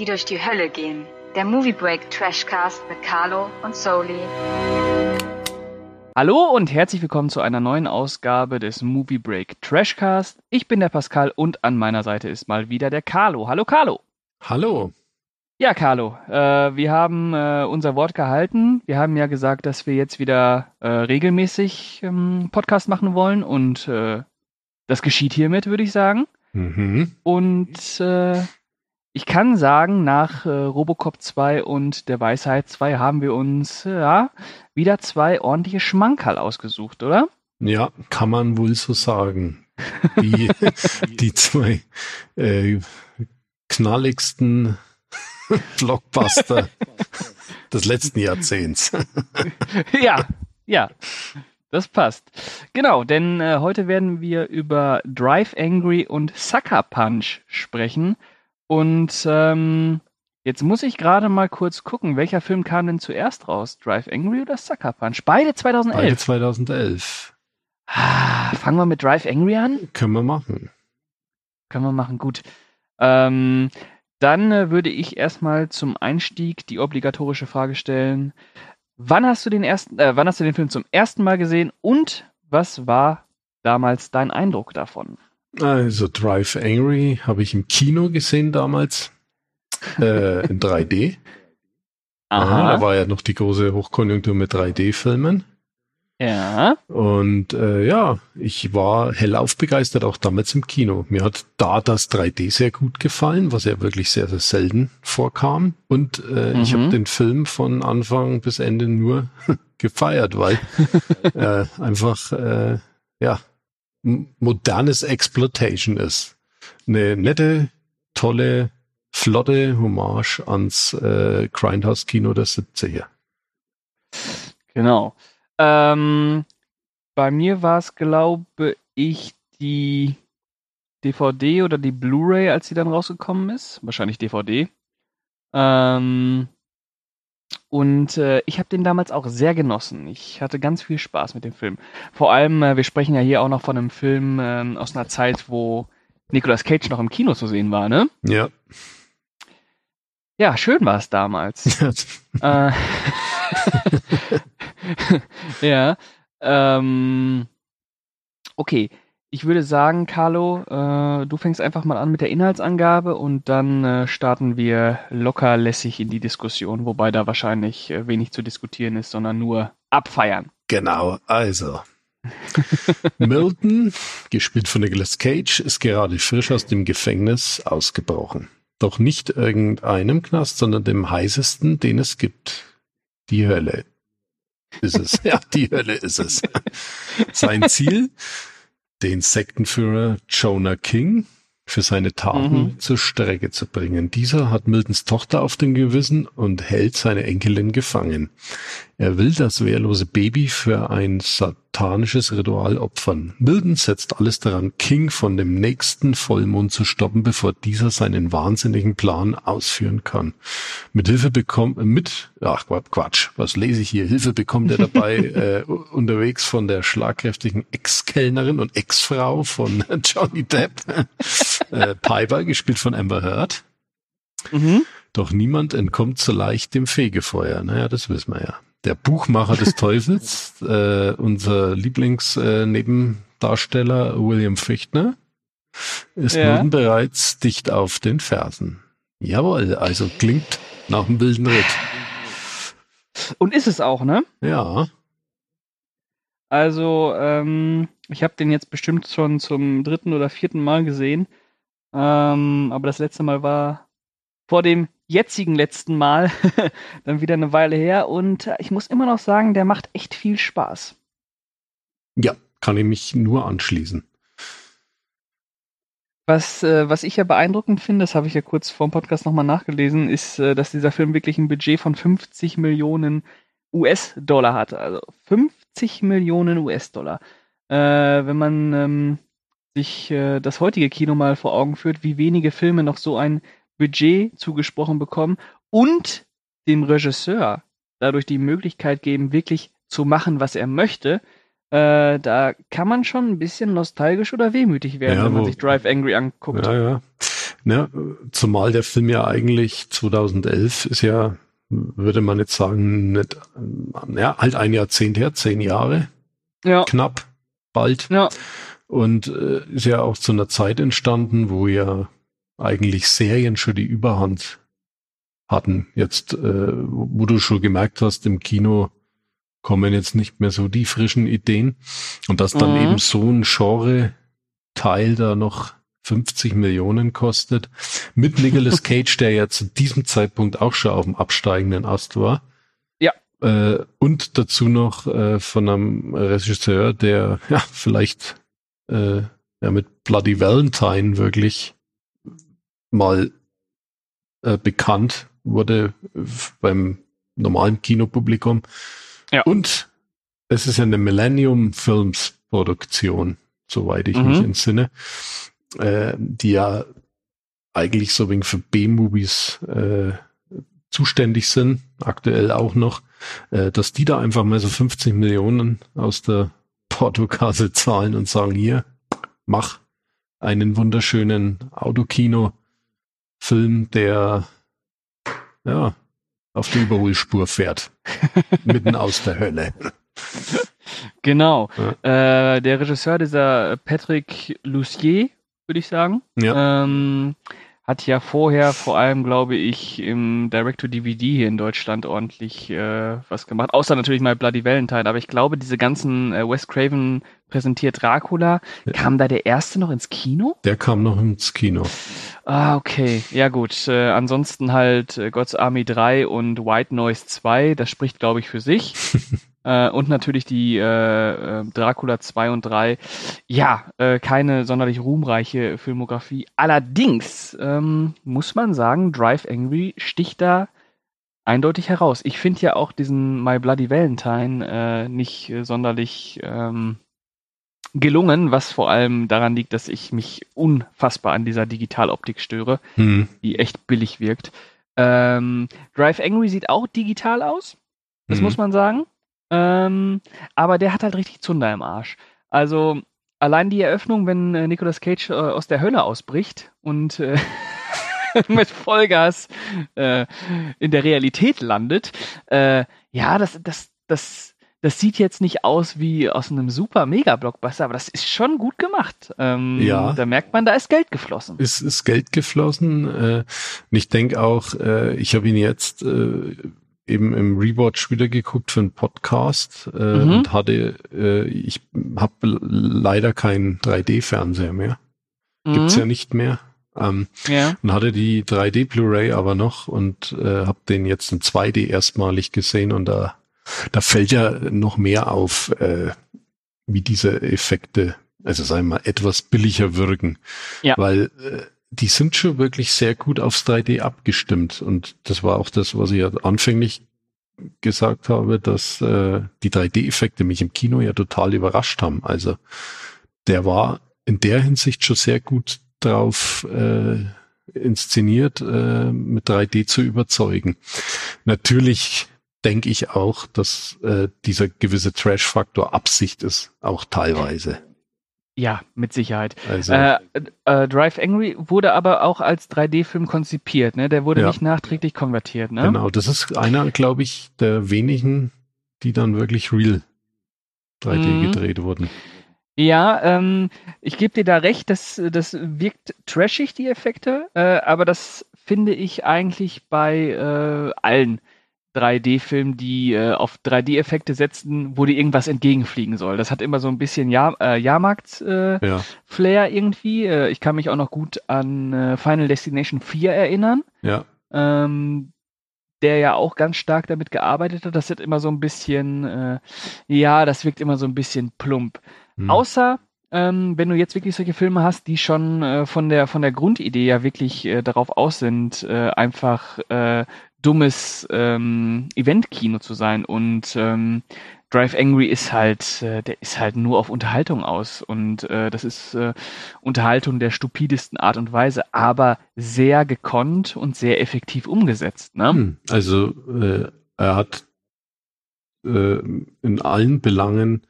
die durch die Hölle gehen. Der Movie Break Trashcast mit Carlo und Soli. Hallo und herzlich willkommen zu einer neuen Ausgabe des Movie Break Trashcast. Ich bin der Pascal und an meiner Seite ist mal wieder der Carlo. Hallo Carlo. Hallo. Ja, Carlo, äh, wir haben äh, unser Wort gehalten. Wir haben ja gesagt, dass wir jetzt wieder äh, regelmäßig ähm, Podcast machen wollen und äh, das geschieht hiermit, würde ich sagen. Mhm. Und äh, ich kann sagen, nach äh, Robocop 2 und der Weisheit 2 haben wir uns ja wieder zwei ordentliche Schmankerl ausgesucht, oder? Ja, kann man wohl so sagen. Die, die zwei äh, knalligsten Blockbuster des letzten Jahrzehnts. ja, ja. Das passt. Genau, denn äh, heute werden wir über Drive Angry und Sucker Punch sprechen. Und ähm, jetzt muss ich gerade mal kurz gucken, welcher Film kam denn zuerst raus? Drive Angry oder Sucker Punch? Beide 2011. Beide 2011. Ah, fangen wir mit Drive Angry an? Können wir machen. Können wir machen, gut. Ähm, dann äh, würde ich erstmal zum Einstieg die obligatorische Frage stellen. Wann hast du den ersten, äh, wann hast du den Film zum ersten Mal gesehen und was war damals dein Eindruck davon? Also Drive Angry habe ich im Kino gesehen damals äh, in 3D. Aha. da war ja noch die große Hochkonjunktur mit 3D-Filmen. Ja. Und äh, ja, ich war hellauf begeistert, auch damals im Kino. Mir hat da das 3D sehr gut gefallen, was ja wirklich sehr, sehr selten vorkam. Und äh, Mhm. ich habe den Film von Anfang bis Ende nur gefeiert, weil äh, einfach äh, ja modernes Exploitation ist. Eine nette, tolle, flotte Hommage ans äh, Grindhouse-Kino der 70er. Genau. Ähm, bei mir war es, glaube ich, die DVD oder die Blu-ray, als sie dann rausgekommen ist. Wahrscheinlich DVD. Ähm, und äh, ich habe den damals auch sehr genossen. Ich hatte ganz viel Spaß mit dem Film. Vor allem, äh, wir sprechen ja hier auch noch von einem Film ähm, aus einer Zeit, wo Nicolas Cage noch im Kino zu sehen war, ne? Ja. Ja, schön war es damals. Äh, ja. Ähm, okay. Ich würde sagen, Carlo, äh, du fängst einfach mal an mit der Inhaltsangabe und dann äh, starten wir locker lässig in die Diskussion, wobei da wahrscheinlich äh, wenig zu diskutieren ist, sondern nur abfeiern. Genau, also. Milton, gespielt von Nicolas Cage, ist gerade frisch aus dem Gefängnis ausgebrochen. Doch nicht irgendeinem Knast, sondern dem heißesten, den es gibt. Die Hölle. Ist es. Ja, die Hölle ist es. Sein Ziel, den Sektenführer Jonah King für seine Taten Mhm. zur Strecke zu bringen. Dieser hat Miltons Tochter auf dem Gewissen und hält seine Enkelin gefangen. Er will das wehrlose Baby für ein satanisches Ritual opfern. Milton setzt alles daran, King von dem nächsten Vollmond zu stoppen, bevor dieser seinen wahnsinnigen Plan ausführen kann. Mit Hilfe bekommt, mit, ach Quatsch, Quatsch, was lese ich hier? Hilfe bekommt er dabei äh, unterwegs von der schlagkräftigen Ex-Kellnerin und Ex-Frau von Johnny Depp, äh, Piper, gespielt von Amber Heard. Mhm. Doch niemand entkommt so leicht dem Fegefeuer. Naja, das wissen wir ja. Der Buchmacher des Teufels, äh, unser Lieblingsnebendarsteller William Fichtner, ist Ja. nun bereits dicht auf den Fersen. Jawohl, also klingt nach einem wilden Ritt. Und ist es auch, ne? Ja, Also, ähm, ich habe den jetzt bestimmt schon zum dritten oder vierten Mal gesehen. Ähm, aber das letzte Mal war vor dem jetzigen letzten Mal dann wieder eine Weile her. Und äh, ich muss immer noch sagen, der macht echt viel Spaß. ja, kann ich mich nur anschließen. Was, äh, was ich ja beeindruckend finde, das habe ich ja kurz vor dem Podcast nochmal nachgelesen, ist, äh, dass dieser Film wirklich ein Budget von 50 Millionen US-Dollar hatte. Also 50 Millionen US-Dollar. Äh, wenn man ähm, sich äh, das heutige Kino mal vor Augen führt, wie wenige Filme noch so ein Budget zugesprochen bekommen und dem Regisseur dadurch die Möglichkeit geben, wirklich zu machen, was er möchte, äh, da kann man schon ein bisschen nostalgisch oder wehmütig werden, Ja, wenn man wo- sich Drive Angry anguckt. Ja, ja. Ja, zumal der Film ja eigentlich 2011 ist ja, würde man jetzt sagen, nicht, ja, halt ein Jahrzehnt her, zehn Jahre. Ja. Knapp, bald. Ja. Und äh, ist ja auch zu einer Zeit entstanden, wo ja eigentlich Serien schon die Überhand hatten. Jetzt, äh, wo du schon gemerkt hast, im Kino kommen jetzt nicht mehr so die frischen Ideen. Und dass dann Mhm. eben so ein Genre-Teil da noch 50 Millionen kostet. Mit Nicolas Cage, der ja zu diesem Zeitpunkt auch schon auf dem absteigenden Ast war. Ja. Äh, und dazu noch äh, von einem Regisseur, der ja vielleicht äh, ja, mit Bloody Valentine wirklich mal äh, bekannt wurde beim normalen Kinopublikum. Ja. Und es ist ja eine Millennium Films Produktion, soweit ich mich Mhm. entsinne, äh, die ja eigentlich so wegen für B-Movies äh, zuständig sind, aktuell auch noch, äh, dass die da einfach mal so 50 Millionen aus der Portokasse zahlen und sagen, hier, mach einen wunderschönen Autokino-Film, der ja auf der Überholspur fährt. mitten aus der Hölle. Genau. Äh, der Regisseur, dieser Patrick Lucier, würde ich sagen, Ja. ähm, hat ja vorher vor allem, glaube ich, im Direct-to-DVD hier in Deutschland ordentlich äh, was gemacht. Außer natürlich mal Bloody Valentine. Aber ich glaube, diese ganzen äh, Wes Craven präsentiert Dracula, Ja. kam da der erste noch ins Kino? Der kam noch ins Kino. Ah, okay. Ja gut. Äh, ansonsten halt äh, God's Army 3 und White Noise 2, das spricht, glaube ich, für sich. äh, und natürlich die äh, äh, Dracula 2 und 3. Ja, äh, keine sonderlich ruhmreiche Filmografie. Allerdings ähm, muss man sagen, Drive Angry sticht da eindeutig heraus. Ich finde ja auch diesen My Bloody Valentine äh, nicht sonderlich ähm, gelungen, was vor allem daran liegt, dass ich mich unfassbar an dieser Digitaloptik störe, Hm. die echt billig wirkt. Ähm, Drive Angry sieht auch digital aus, das Mhm. muss man sagen. Ähm, aber der hat halt richtig Zunder im Arsch. Also allein die Eröffnung, wenn äh, Nicolas Cage äh, aus der Hölle ausbricht und äh, mit Vollgas äh, in der Realität landet, äh, ja, das, das, das, das sieht jetzt nicht aus wie aus einem super Mega-Blockbuster, aber das ist schon gut gemacht. Ähm, Ja. Da merkt man, da ist Geld geflossen. Es ist Geld geflossen. Äh, und ich denke auch, äh, ich habe ihn jetzt äh, eben im Rewatch wieder geguckt für einen Podcast äh, Mhm. und hatte, äh, ich habe leider keinen 3D-Fernseher mehr. Gibt's ja Mhm. nicht mehr. Ähm, ja. und hatte die 3D Blu-ray aber noch und äh, habe den jetzt in 2D erstmalig gesehen und da da fällt ja noch mehr auf, äh, wie diese Effekte, also sagen wir mal, etwas billiger wirken. Ja. Weil äh, die sind schon wirklich sehr gut aufs 3D abgestimmt und das war auch das, was ich ja anfänglich gesagt habe, dass äh, die 3D-Effekte mich im Kino ja total überrascht haben. Also der war in der Hinsicht schon sehr gut drauf äh, inszeniert, äh, mit 3D zu überzeugen. Natürlich denke ich auch, dass äh, dieser gewisse Trash-Faktor Absicht ist, auch teilweise. Ja, mit Sicherheit. Also Äh, äh, Drive Angry wurde aber auch als 3D-Film konzipiert, ne? Der wurde Ja. nicht nachträglich konvertiert, ne? genau, das ist einer, glaube ich, der wenigen, die dann wirklich real 3D Mhm. gedreht wurden. Ja, ähm, ich gebe dir da recht, das, das wirkt trashig, die Effekte, äh, aber das finde ich eigentlich bei äh, allen 3D-Filmen, die äh, auf 3D-Effekte setzen, wo dir irgendwas entgegenfliegen soll. Das hat immer so ein bisschen Jahr, äh, Jahrmarkt-Flair Ja, irgendwie. Äh, ich kann mich auch noch gut an äh, Final Destination 4 erinnern. ja, ähm, der ja auch ganz stark damit gearbeitet hat. Das wird immer so ein bisschen, äh, ja, das wirkt immer so ein bisschen plump. hm. Außer ähm, wenn du jetzt wirklich solche Filme hast, die schon äh, von der von der Grundidee ja wirklich äh, darauf aus sind, äh, einfach äh, dummes ähm, Eventkino zu sein und ähm, Drive Angry ist halt, äh, der ist halt nur auf Unterhaltung aus und äh, das ist äh, Unterhaltung der stupidesten Art und Weise, aber sehr gekonnt und sehr effektiv umgesetzt. Ne? Hm, Also äh, er hat äh, in allen Belangen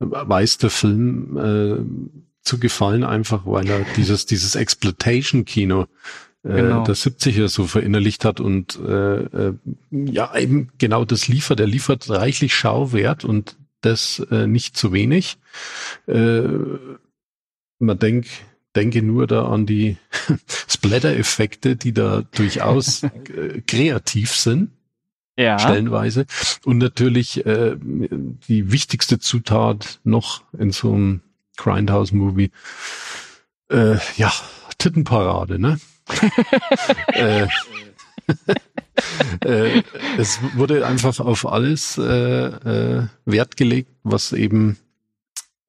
äh, weiß der Film äh, zu gefallen, einfach weil er dieses, dieses Exploitation-Kino genau. der 70er so verinnerlicht hat und äh, äh, ja, eben genau das liefert. Er liefert reichlich Schauwert und das äh, nicht zu wenig. Äh, man denkt, denke nur da an die Splatter-Effekte, die da durchaus äh, kreativ sind. Ja. Stellenweise. Und natürlich äh, die wichtigste Zutat noch in so einem Grindhouse-Movie. Äh, ja, Tittenparade, ne? äh, äh, es wurde einfach auf alles äh, äh, Wert gelegt, was eben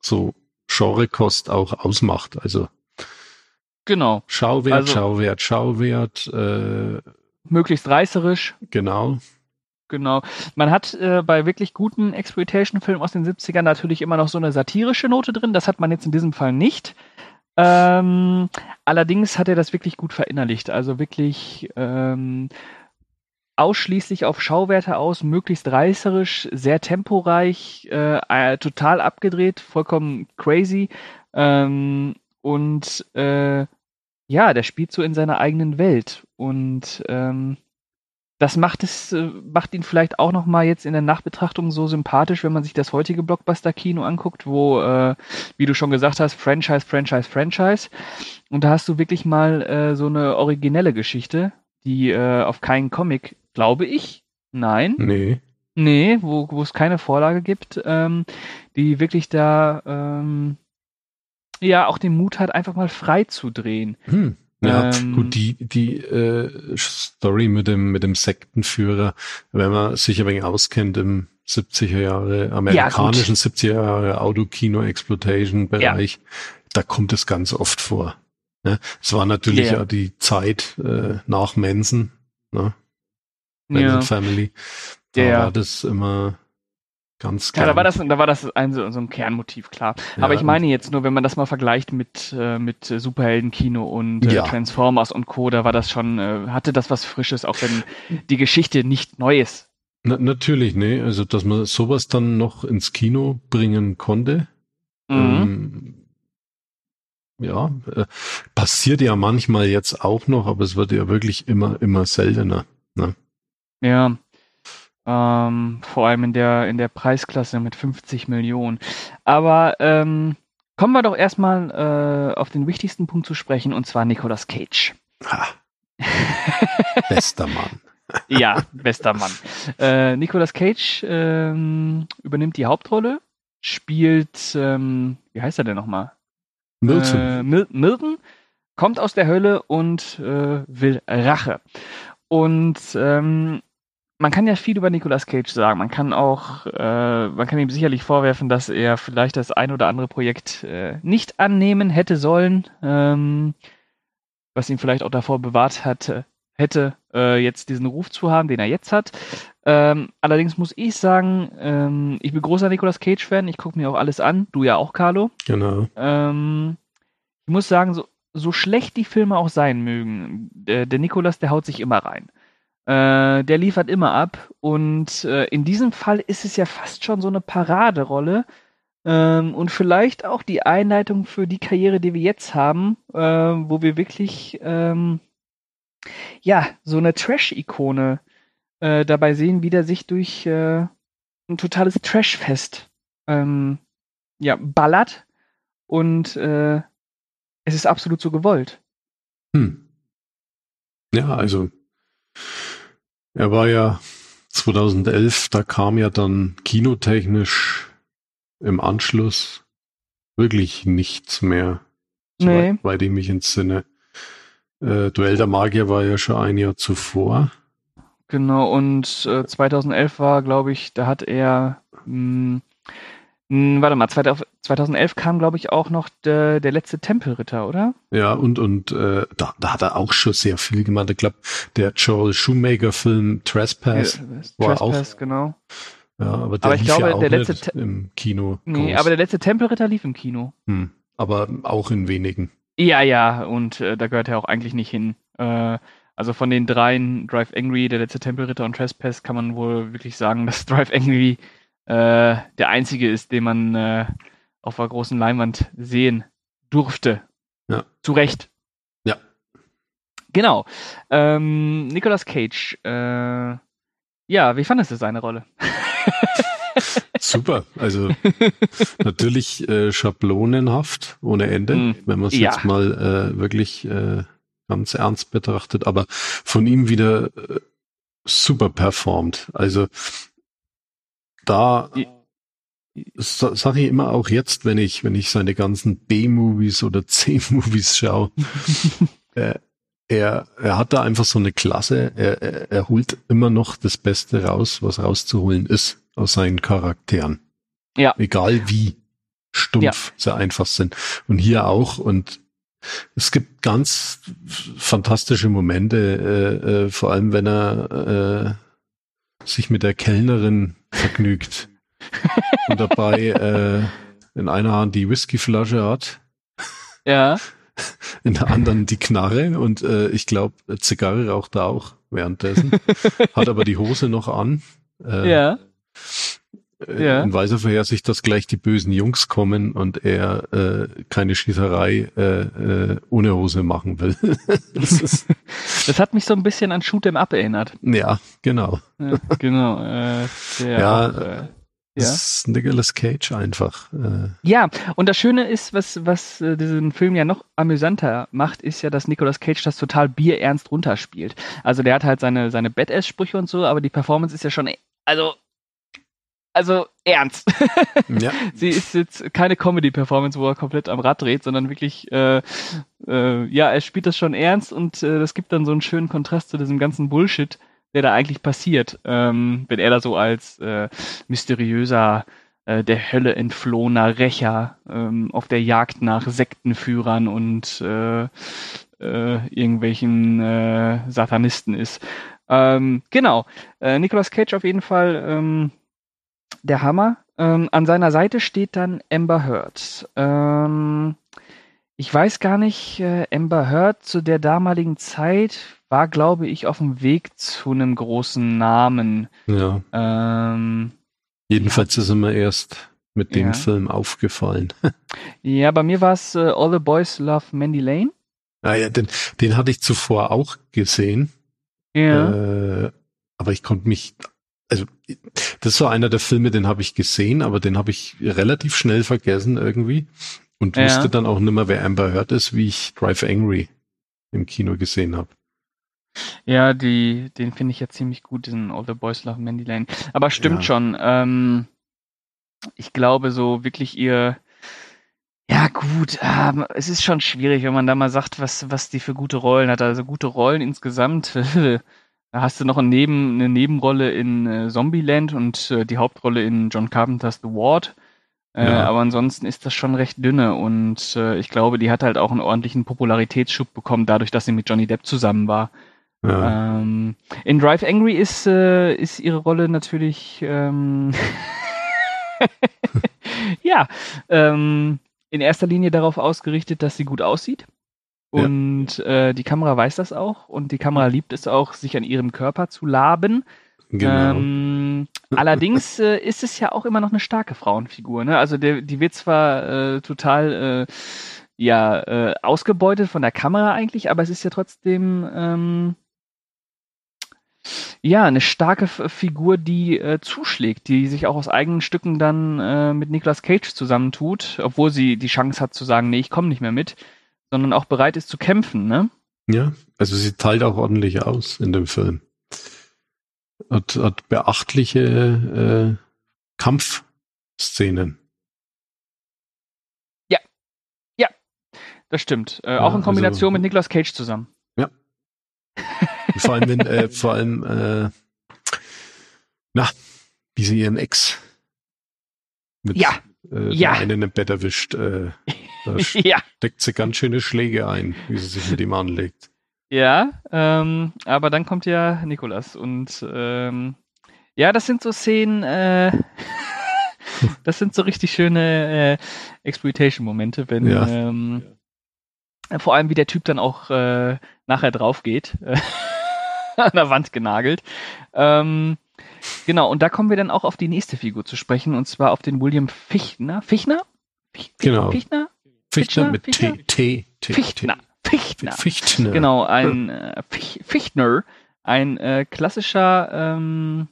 so Genrekost auch ausmacht. Also genau. Schauwert, also, Schauwert, Schauwert. Möglichst reißerisch. Genau. Genau. Man hat äh, bei wirklich guten Exploitation-Filmen aus den 70ern natürlich immer noch so eine satirische Note drin. Das hat man jetzt in diesem Fall nicht. Ähm, allerdings hat er das wirklich gut verinnerlicht. Also wirklich ähm, ausschließlich auf Schauwerte aus, möglichst reißerisch, sehr temporeich, äh, äh, total abgedreht, vollkommen crazy. Ähm, und äh, ja, der spielt so in seiner eigenen Welt. Und ähm, das macht es, äh, macht ihn vielleicht auch nochmal jetzt in der Nachbetrachtung so sympathisch, wenn man sich das heutige Blockbuster-Kino anguckt, wo, äh, wie du schon gesagt hast, Franchise, Franchise, Franchise. Und da hast du wirklich mal äh, so eine originelle Geschichte, die äh, auf keinen Comic, glaube ich, nein. Nee. Nee, wo, wo es keine Vorlage gibt, ähm, die wirklich da ähm, ja auch den Mut hat, einfach mal frei zu drehen. Hm. Ja, ähm, gut, die, die äh, Story mit dem, mit dem Sektenführer, wenn man sich ein wenig auskennt im 70er Jahre, amerikanischen ja, 70er Jahre Autokino-Exploitation-Bereich, ja. da kommt es ganz oft vor. Ne? Es war natürlich ja, die Zeit äh, nach Manson, ne? Manson ja. Family. Da war das immer Ganz klar. Ja, da war das, da war das ein, so, so ein Kernmotiv, klar. Ja, Aber ich meine jetzt nur, wenn man das mal vergleicht mit, äh, mit Superheldenkino und äh, ja. Transformers und Co., da war das schon, äh, hatte das was Frisches, auch wenn die Geschichte nicht neu ist. Na, natürlich, ne. Also, dass man sowas dann noch ins Kino bringen konnte. Mhm. Ähm, ja, äh, passiert ja manchmal jetzt auch noch, aber es wird ja wirklich immer, immer seltener. Ne? Ja, ähm, vor allem in der, in der Preisklasse mit 50 Millionen. Aber ähm, kommen wir doch erstmal äh, auf den wichtigsten Punkt zu sprechen, und zwar Nicolas Cage. Ha. Bester Mann. ja, bester Mann. Äh, Nicolas Cage ähm, übernimmt die Hauptrolle, spielt, ähm, wie heißt er denn nochmal? Milton. Äh, Mil Milton kommt aus der Hölle und äh, will Rache. Und ähm, man kann ja viel über Nicolas Cage sagen. Man kann auch, äh, man kann ihm sicherlich vorwerfen, dass er vielleicht das ein oder andere Projekt äh, nicht annehmen hätte sollen, ähm, was ihn vielleicht auch davor bewahrt hatte, hätte, äh, jetzt diesen Ruf zu haben, den er jetzt hat. Ähm, allerdings muss ich sagen, ähm, ich bin großer Nicolas Cage-Fan. Ich gucke mir auch alles an. Du ja auch, Carlo. Genau. Ähm, ich muss sagen, so, so schlecht die Filme auch sein mögen, der, der Nicolas, der haut sich immer rein. Äh, der liefert immer ab und äh, in diesem Fall ist es ja fast schon so eine Paraderolle ähm, und vielleicht auch die Einleitung für die Karriere, die wir jetzt haben, äh, wo wir wirklich ähm, ja so eine Trash-Ikone äh, dabei sehen, wie der sich durch äh, ein totales Trash-Fest ähm, ja ballert und äh, es ist absolut so gewollt. Hm. Ja, also er war ja 2011, da kam ja dann kinotechnisch im Anschluss wirklich nichts mehr, nee. soweit ich mich entsinne. Äh, Duell der Magier war ja schon ein Jahr zuvor. Genau, und äh, 2011 war, glaube ich, da hat er mh, hm, warte mal, 2011 kam, glaube ich, auch noch der, der letzte Tempelritter, oder? Ja, und, und äh, da, da hat er auch schon sehr viel gemacht. Ich glaube, der Joel Shoemaker-Film Trespass ja, war Trespass, auch. genau. Ja, aber der aber ich lief glaube, ja der letzte im Kino. Nee, groß. aber der letzte Tempelritter lief im Kino. Hm, aber auch in wenigen. Ja, ja, und äh, da gehört er auch eigentlich nicht hin. Äh, also von den dreien, Drive Angry, der letzte Tempelritter und Trespass, kann man wohl wirklich sagen, dass Drive Angry äh, der einzige ist, den man äh, auf der großen Leinwand sehen durfte. Ja. Zu Recht. Ja. Genau. Ähm, Nicolas Cage. Äh, ja, wie fandest du seine Rolle? Super. Also natürlich äh, schablonenhaft ohne Ende, Mm, wenn man es ja. jetzt mal äh, wirklich äh, ganz ernst betrachtet, aber von ihm wieder äh, super performt. Also da sage ich immer auch jetzt, wenn ich, wenn ich seine ganzen B-Movies oder C-Movies schaue, äh, er, er hat da einfach so eine Klasse, er, er, er holt immer noch das Beste raus, was rauszuholen ist aus seinen Charakteren. Ja. Egal wie stumpf Ja. sie einfach sind. Und hier auch. Und es gibt ganz fantastische Momente, äh, äh, vor allem wenn er äh, sich mit der Kellnerin vergnügt und dabei äh, in einer Hand die Whiskyflasche hat, ja. in der anderen die Knarre und äh, ich glaube, Zigarre raucht er auch währenddessen, hat aber die Hose noch an. Äh, Ja. Äh, ja. In weiser Vorhersicht, dass gleich die bösen Jungs kommen und er äh, keine Schießerei äh, äh, ohne Hose machen will. das ist, Das hat mich so ein bisschen an Shoot 'em Up erinnert. ja, genau. Ja, genau. Äh, der Ja, auch, äh, Das ja. ist Nicolas Cage einfach. Äh, ja, und das Schöne ist, was, was äh, diesen Film ja noch amüsanter macht, ist ja, dass Nicolas Cage das total bierernst runterspielt. Also der hat halt seine, seine Badass-Sprüche und so, aber die Performance ist ja schon, also, also ernst. ja, Sie ist jetzt keine Comedy-Performance, wo er komplett am Rad dreht, sondern wirklich, äh, äh, ja, er spielt das schon ernst und äh, das gibt dann so einen schönen Kontrast zu diesem ganzen Bullshit, der da eigentlich passiert, ähm, wenn er da so als äh, mysteriöser, äh, der Hölle entflohener Rächer ähm, auf der Jagd nach Sektenführern und äh, äh, irgendwelchen äh, Satanisten ist. Ähm, genau, äh, Nicolas Cage auf jeden Fall ähm, der Hammer. Ähm, an seiner Seite steht dann Amber Heard. Ähm, ich weiß gar nicht, äh, Amber Heard zu der damaligen Zeit war, glaube ich, auf dem Weg zu einem großen Namen. ja. Ähm, Jedenfalls ist er mir erst mit dem Ja. Film aufgefallen. ja, bei mir war es äh, All the Boys Love Mandy Lane. Ah ja, den, den hatte ich zuvor auch gesehen. Äh, aber ich konnte mich, also das war einer der Filme, den habe ich gesehen, aber den habe ich relativ schnell vergessen irgendwie und Ja. wusste dann auch nicht mehr, wer Amber Heard ist, wie ich Drive Angry im Kino gesehen habe. Ja, die, den finde ich ja ziemlich gut, diesen All the Boys Love Mandy Lane. Aber stimmt Ja. schon. Ähm, ich glaube, so wirklich ihr. Ja, gut, ähm, es ist schon schwierig, wenn man da mal sagt, was, was die für gute Rollen hat. Also gute Rollen insgesamt. da hast du noch eine, Neben, eine Nebenrolle in äh, Zombieland und äh, die Hauptrolle in John Carpenter's The Ward. Äh, Ja. Aber ansonsten ist das schon recht dünne und äh, ich glaube, die hat halt auch einen ordentlichen Popularitätsschub bekommen, dadurch, dass sie mit Johnny Depp zusammen war. Ja. Ähm, in Drive Angry ist, äh, ist ihre Rolle natürlich ähm, ja ähm, in erster Linie darauf ausgerichtet, dass sie gut aussieht. Ja. Und äh, die Kamera weiß das auch und die Kamera liebt es auch, sich an ihrem Körper zu laben. genau. Ähm, allerdings äh, ist es ja auch immer noch eine starke Frauenfigur. Ne? Also der, die wird zwar äh, total äh, ja äh, ausgebeutet von der Kamera eigentlich, aber es ist ja trotzdem ähm, ja eine starke Figur, die äh, zuschlägt, die sich auch aus eigenen Stücken dann äh, mit Nicolas Cage zusammentut, obwohl sie die Chance hat zu sagen, nee, ich komme nicht mehr mit, sondern auch bereit ist zu kämpfen. Ne? Ja, also sie teilt auch ordentlich aus in dem Film. Hat, hat beachtliche äh, Kampfszenen. Das stimmt. Äh, Ja, auch in Kombination also- mit Nicolas Cage zusammen. Und vor allem, wenn, äh, vor allem, äh, na, wie sie ihren Ex mit Ja, äh, ja. einen im Bett erwischt, äh, da ja. steckt sie ganz schöne Schläge ein, wie sie sich mit ihm anlegt. Ja, ähm, aber dann kommt ja Nikolas und ähm, ja, das sind so Szenen, äh, das sind so richtig schöne äh, Exploitation-Momente, wenn Ja. ähm, vor allem wie der Typ dann auch äh, nachher drauf geht, äh, an der Wand genagelt. Ähm, genau, und da kommen wir dann auch auf die nächste Figur zu sprechen, und zwar auf den William Fichtner. Fichtner? Fich- Genau. Fichtner? Fichtner mit Fichtner? T. T. T. Fichtner. Fichtner. Fichtner. Genau, ein äh, Fich- Fichtner, ein äh, klassischer ähm,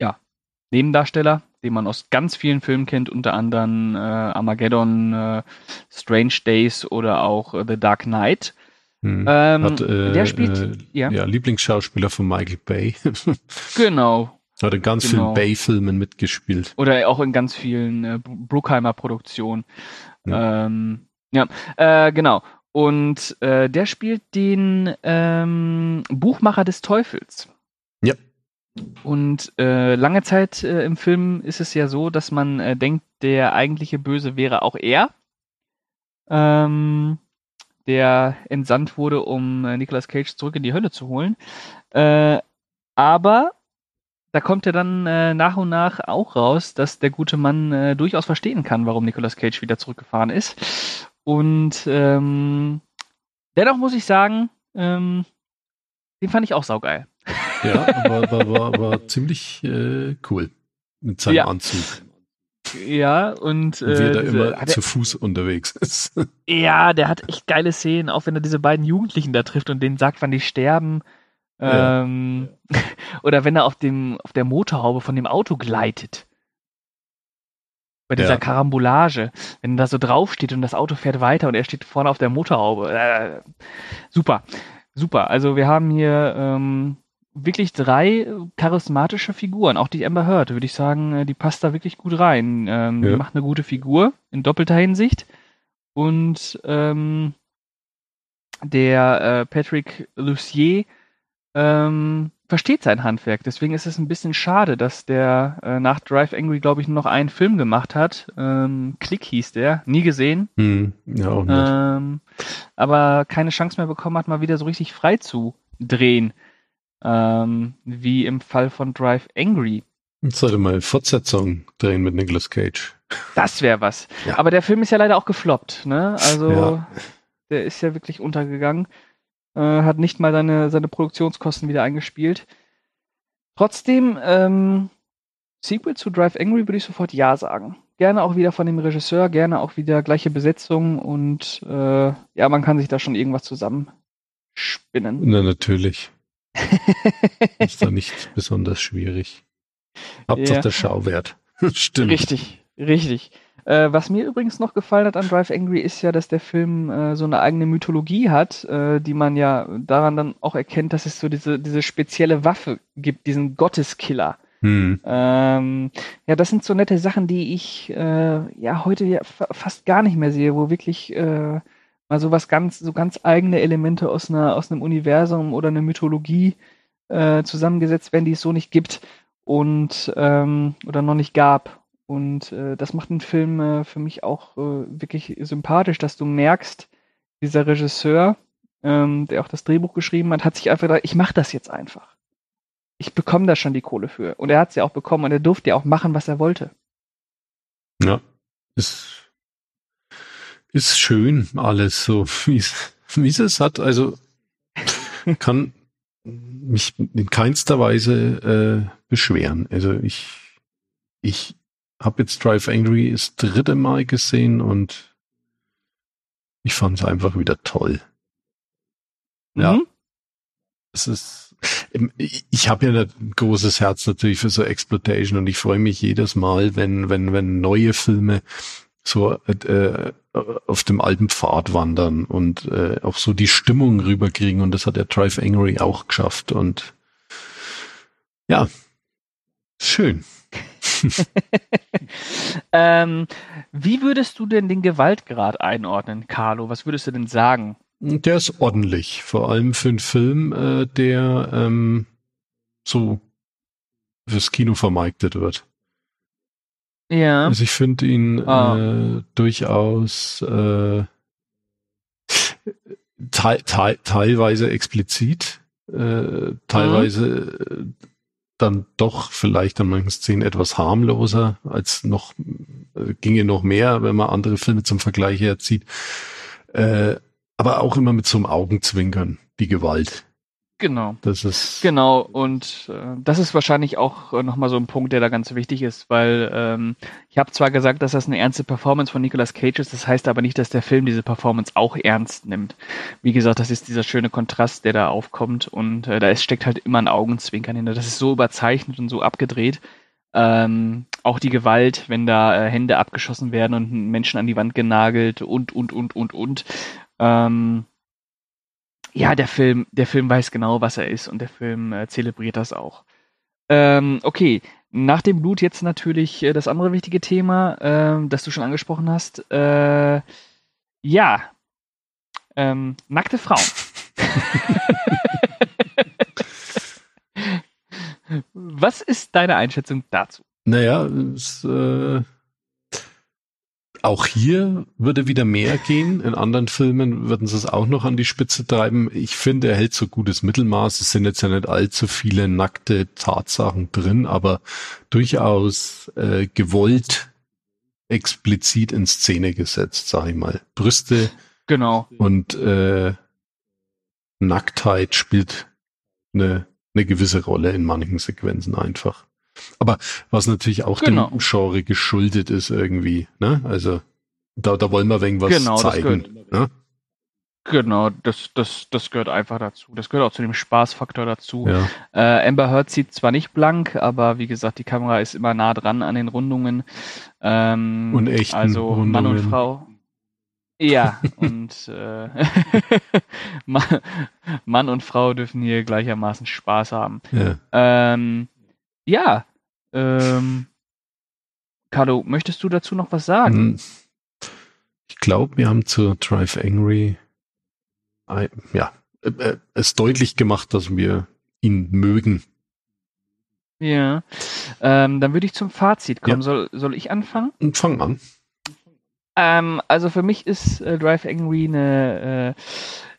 ja, Nebendarsteller, den man aus ganz vielen Filmen kennt, unter anderem äh, Armageddon, äh, Strange Days oder auch äh, The Dark Knight. Hm. Ähm, Hat, äh, der spielt, äh, ja, ja, Lieblingsschauspieler von Michael Bay. genau. Hat in ganz Genau. vielen Bay-Filmen mitgespielt. Oder auch in ganz vielen äh, Bruckheimer Produktionen. Ja. Ähm, ja, äh, genau. Und äh, der spielt den ähm, Buchmacher des Teufels. Ja. Und äh, lange Zeit äh, im Film ist es ja so, dass man äh, denkt, der eigentliche Böse wäre auch er, ähm, der entsandt wurde, um äh, Nicolas Cage zurück in die Hölle zu holen. Äh, aber da kommt ja dann äh, nach und nach auch raus, dass der gute Mann äh, durchaus verstehen kann, warum Nicolas Cage wieder zurückgefahren ist. Und ähm, dennoch muss ich sagen, ähm, den fand ich auch saugeil. Ja, aber war, war, war ziemlich äh, cool mit seinem Ja. Anzug. Ja, und Und wie er da äh, immer zu Fuß unterwegs ist. er, ja, der hat echt geile Szenen, auch wenn er diese beiden Jugendlichen da trifft und denen sagt, wann die sterben. Ja. Ähm, oder wenn er auf dem auf der Motorhaube von dem Auto gleitet. Bei dieser Ja. Karambolage, wenn da so draufsteht und das Auto fährt weiter und er steht vorne auf der Motorhaube. Äh, super, super. Also wir haben hier ähm, wirklich drei charismatische Figuren. Auch die Amber Heard, würde ich sagen, äh, die passt da wirklich gut rein. Ähm, Die Ja. macht eine gute Figur in doppelter Hinsicht. Und ähm, der äh, Patrick Lucier ähm, versteht sein Handwerk. Deswegen ist es ein bisschen schade, dass der äh, nach Drive Angry, glaube ich, nur noch einen Film gemacht hat. Ähm, Click hieß der, nie gesehen. Hm, ja, auch nicht. Ähm, aber keine Chance mehr bekommen hat, mal wieder so richtig frei zu drehen. Ähm, wie im Fall von Drive Angry. Jetzt sollte mal Fortsetzung drehen mit Nicolas Cage. Das wäre was. Ja. Aber der Film ist ja leider auch gefloppt, ne? Also Ja. der ist ja wirklich untergegangen. Äh, hat nicht mal seine, seine Produktionskosten wieder eingespielt. Trotzdem, ähm, Sequel zu Drive Angry würde ich sofort Ja sagen. Gerne auch wieder von dem Regisseur, gerne auch wieder gleiche Besetzung und äh, ja, man kann sich da schon irgendwas zusammenspinnen. Na, natürlich. Ist da nicht besonders schwierig. Hauptsache Ja. der Schauwert. Stimmt. Richtig, richtig. Äh, was mir übrigens noch gefallen hat an Drive Angry ist ja, dass der Film äh, so eine eigene Mythologie hat, äh, die man ja daran dann auch erkennt, dass es so diese, diese spezielle Waffe gibt, diesen Gotteskiller. Hm. Ähm, ja, das sind so nette Sachen, die ich äh, ja heute ja fa fast gar nicht mehr sehe, wo wirklich äh, mal so was ganz, so ganz eigene Elemente aus einer, aus einem Universum oder einer Mythologie äh, zusammengesetzt werden, die es so nicht gibt und ähm, oder noch nicht gab. Und äh, das macht den Film äh, für mich auch äh, wirklich sympathisch, dass du merkst, dieser Regisseur, ähm, der auch das Drehbuch geschrieben hat, hat sich einfach gedacht, ich mache das jetzt einfach. Ich bekomme da schon die Kohle für. Und er hat sie ja auch bekommen und er durfte ja auch machen, was er wollte. Ja. Ist, ist schön alles so, wie es hat. Also kann mich in keinster Weise äh, beschweren. Also ich, ich habe jetzt Drive Angry das dritte Mal gesehen und ich fand es einfach wieder toll. Ja. Mhm. Es ist, ähm, ich ich habe ja ein großes Herz natürlich für so Exploitation und ich freue mich jedes Mal, wenn, wenn, wenn neue Filme so äh, auf dem alten Pfad wandern und äh, auch so die Stimmung rüberkriegen und das hat der Drive Angry auch geschafft und ja, schön. ähm, wie würdest du denn den Gewaltgrad einordnen, Carlo? Was würdest du denn sagen? Der ist ordentlich, vor allem für einen Film, äh, der ähm, so fürs Kino vermarktet wird. Ja. Also ich finde ihn Ah. äh, durchaus äh, te te teilweise explizit, äh, teilweise äh, dann doch vielleicht an manchen Szenen etwas harmloser als noch äh, ginge noch mehr, wenn man andere Filme zum Vergleich herzieht. Äh, aber auch immer mit so einem Augenzwinkern, die Gewalt. Genau. Das ist. Genau, und äh, das ist wahrscheinlich auch äh, nochmal so ein Punkt, der da ganz wichtig ist, weil ähm, ich habe zwar gesagt, dass das eine ernste Performance von Nicolas Cage ist, das heißt aber nicht, dass der Film diese Performance auch ernst nimmt. Wie gesagt, das ist dieser schöne Kontrast, der da aufkommt und äh, da ist, steckt halt immer ein Augenzwinkern hinter. Das ist so überzeichnet und so abgedreht. Ähm, auch die Gewalt, wenn da äh, Hände abgeschossen werden und Menschen an die Wand genagelt und, und, und, und, und. Ähm, ja, der Film, der Film weiß genau, was er ist und der Film äh, zelebriert das auch. Ähm, okay, nach dem Blut jetzt natürlich äh, das andere wichtige Thema, äh, das du schon angesprochen hast. Äh, ja, ähm, nackte Frauen. Was ist deine Einschätzung dazu? Naja, es, äh, auch hier würde wieder mehr gehen. In anderen Filmen würden sie es auch noch an die Spitze treiben. Ich finde, er hält so gutes Mittelmaß. Es sind jetzt ja nicht allzu viele nackte Tatsachen drin, aber durchaus äh, gewollt explizit in Szene gesetzt, sag ich mal. Brüste Genau. und äh, Nacktheit spielt eine, eine gewisse Rolle in manchen Sequenzen einfach. Aber was natürlich auch Genau. dem Genre geschuldet ist irgendwie, ne? Also da, da wollen wir irgendwas Genau, das zeigen. Ne? Genau, das, das, das gehört einfach dazu. Das gehört auch zu dem Spaßfaktor dazu. Ja. Äh, Amber Heard sieht zwar nicht blank, aber wie gesagt, die Kamera ist immer nah dran an den Rundungen. Ähm, Und echten Also Mann und Rundungen. Frau. Ja, und äh, Ma- Mann und Frau dürfen hier gleichermaßen Spaß haben. ja. Ähm, ja, ähm, Carlo, möchtest du dazu noch was sagen? Hm. Ich glaube, wir haben zu Drive Angry ja, äh, äh, es deutlich gemacht, dass wir ihn mögen. Ja, ähm, dann würde ich zum Fazit kommen. Ja. Soll, soll ich anfangen? Und fang an. Ähm, also für mich ist äh, Drive Angry eine äh,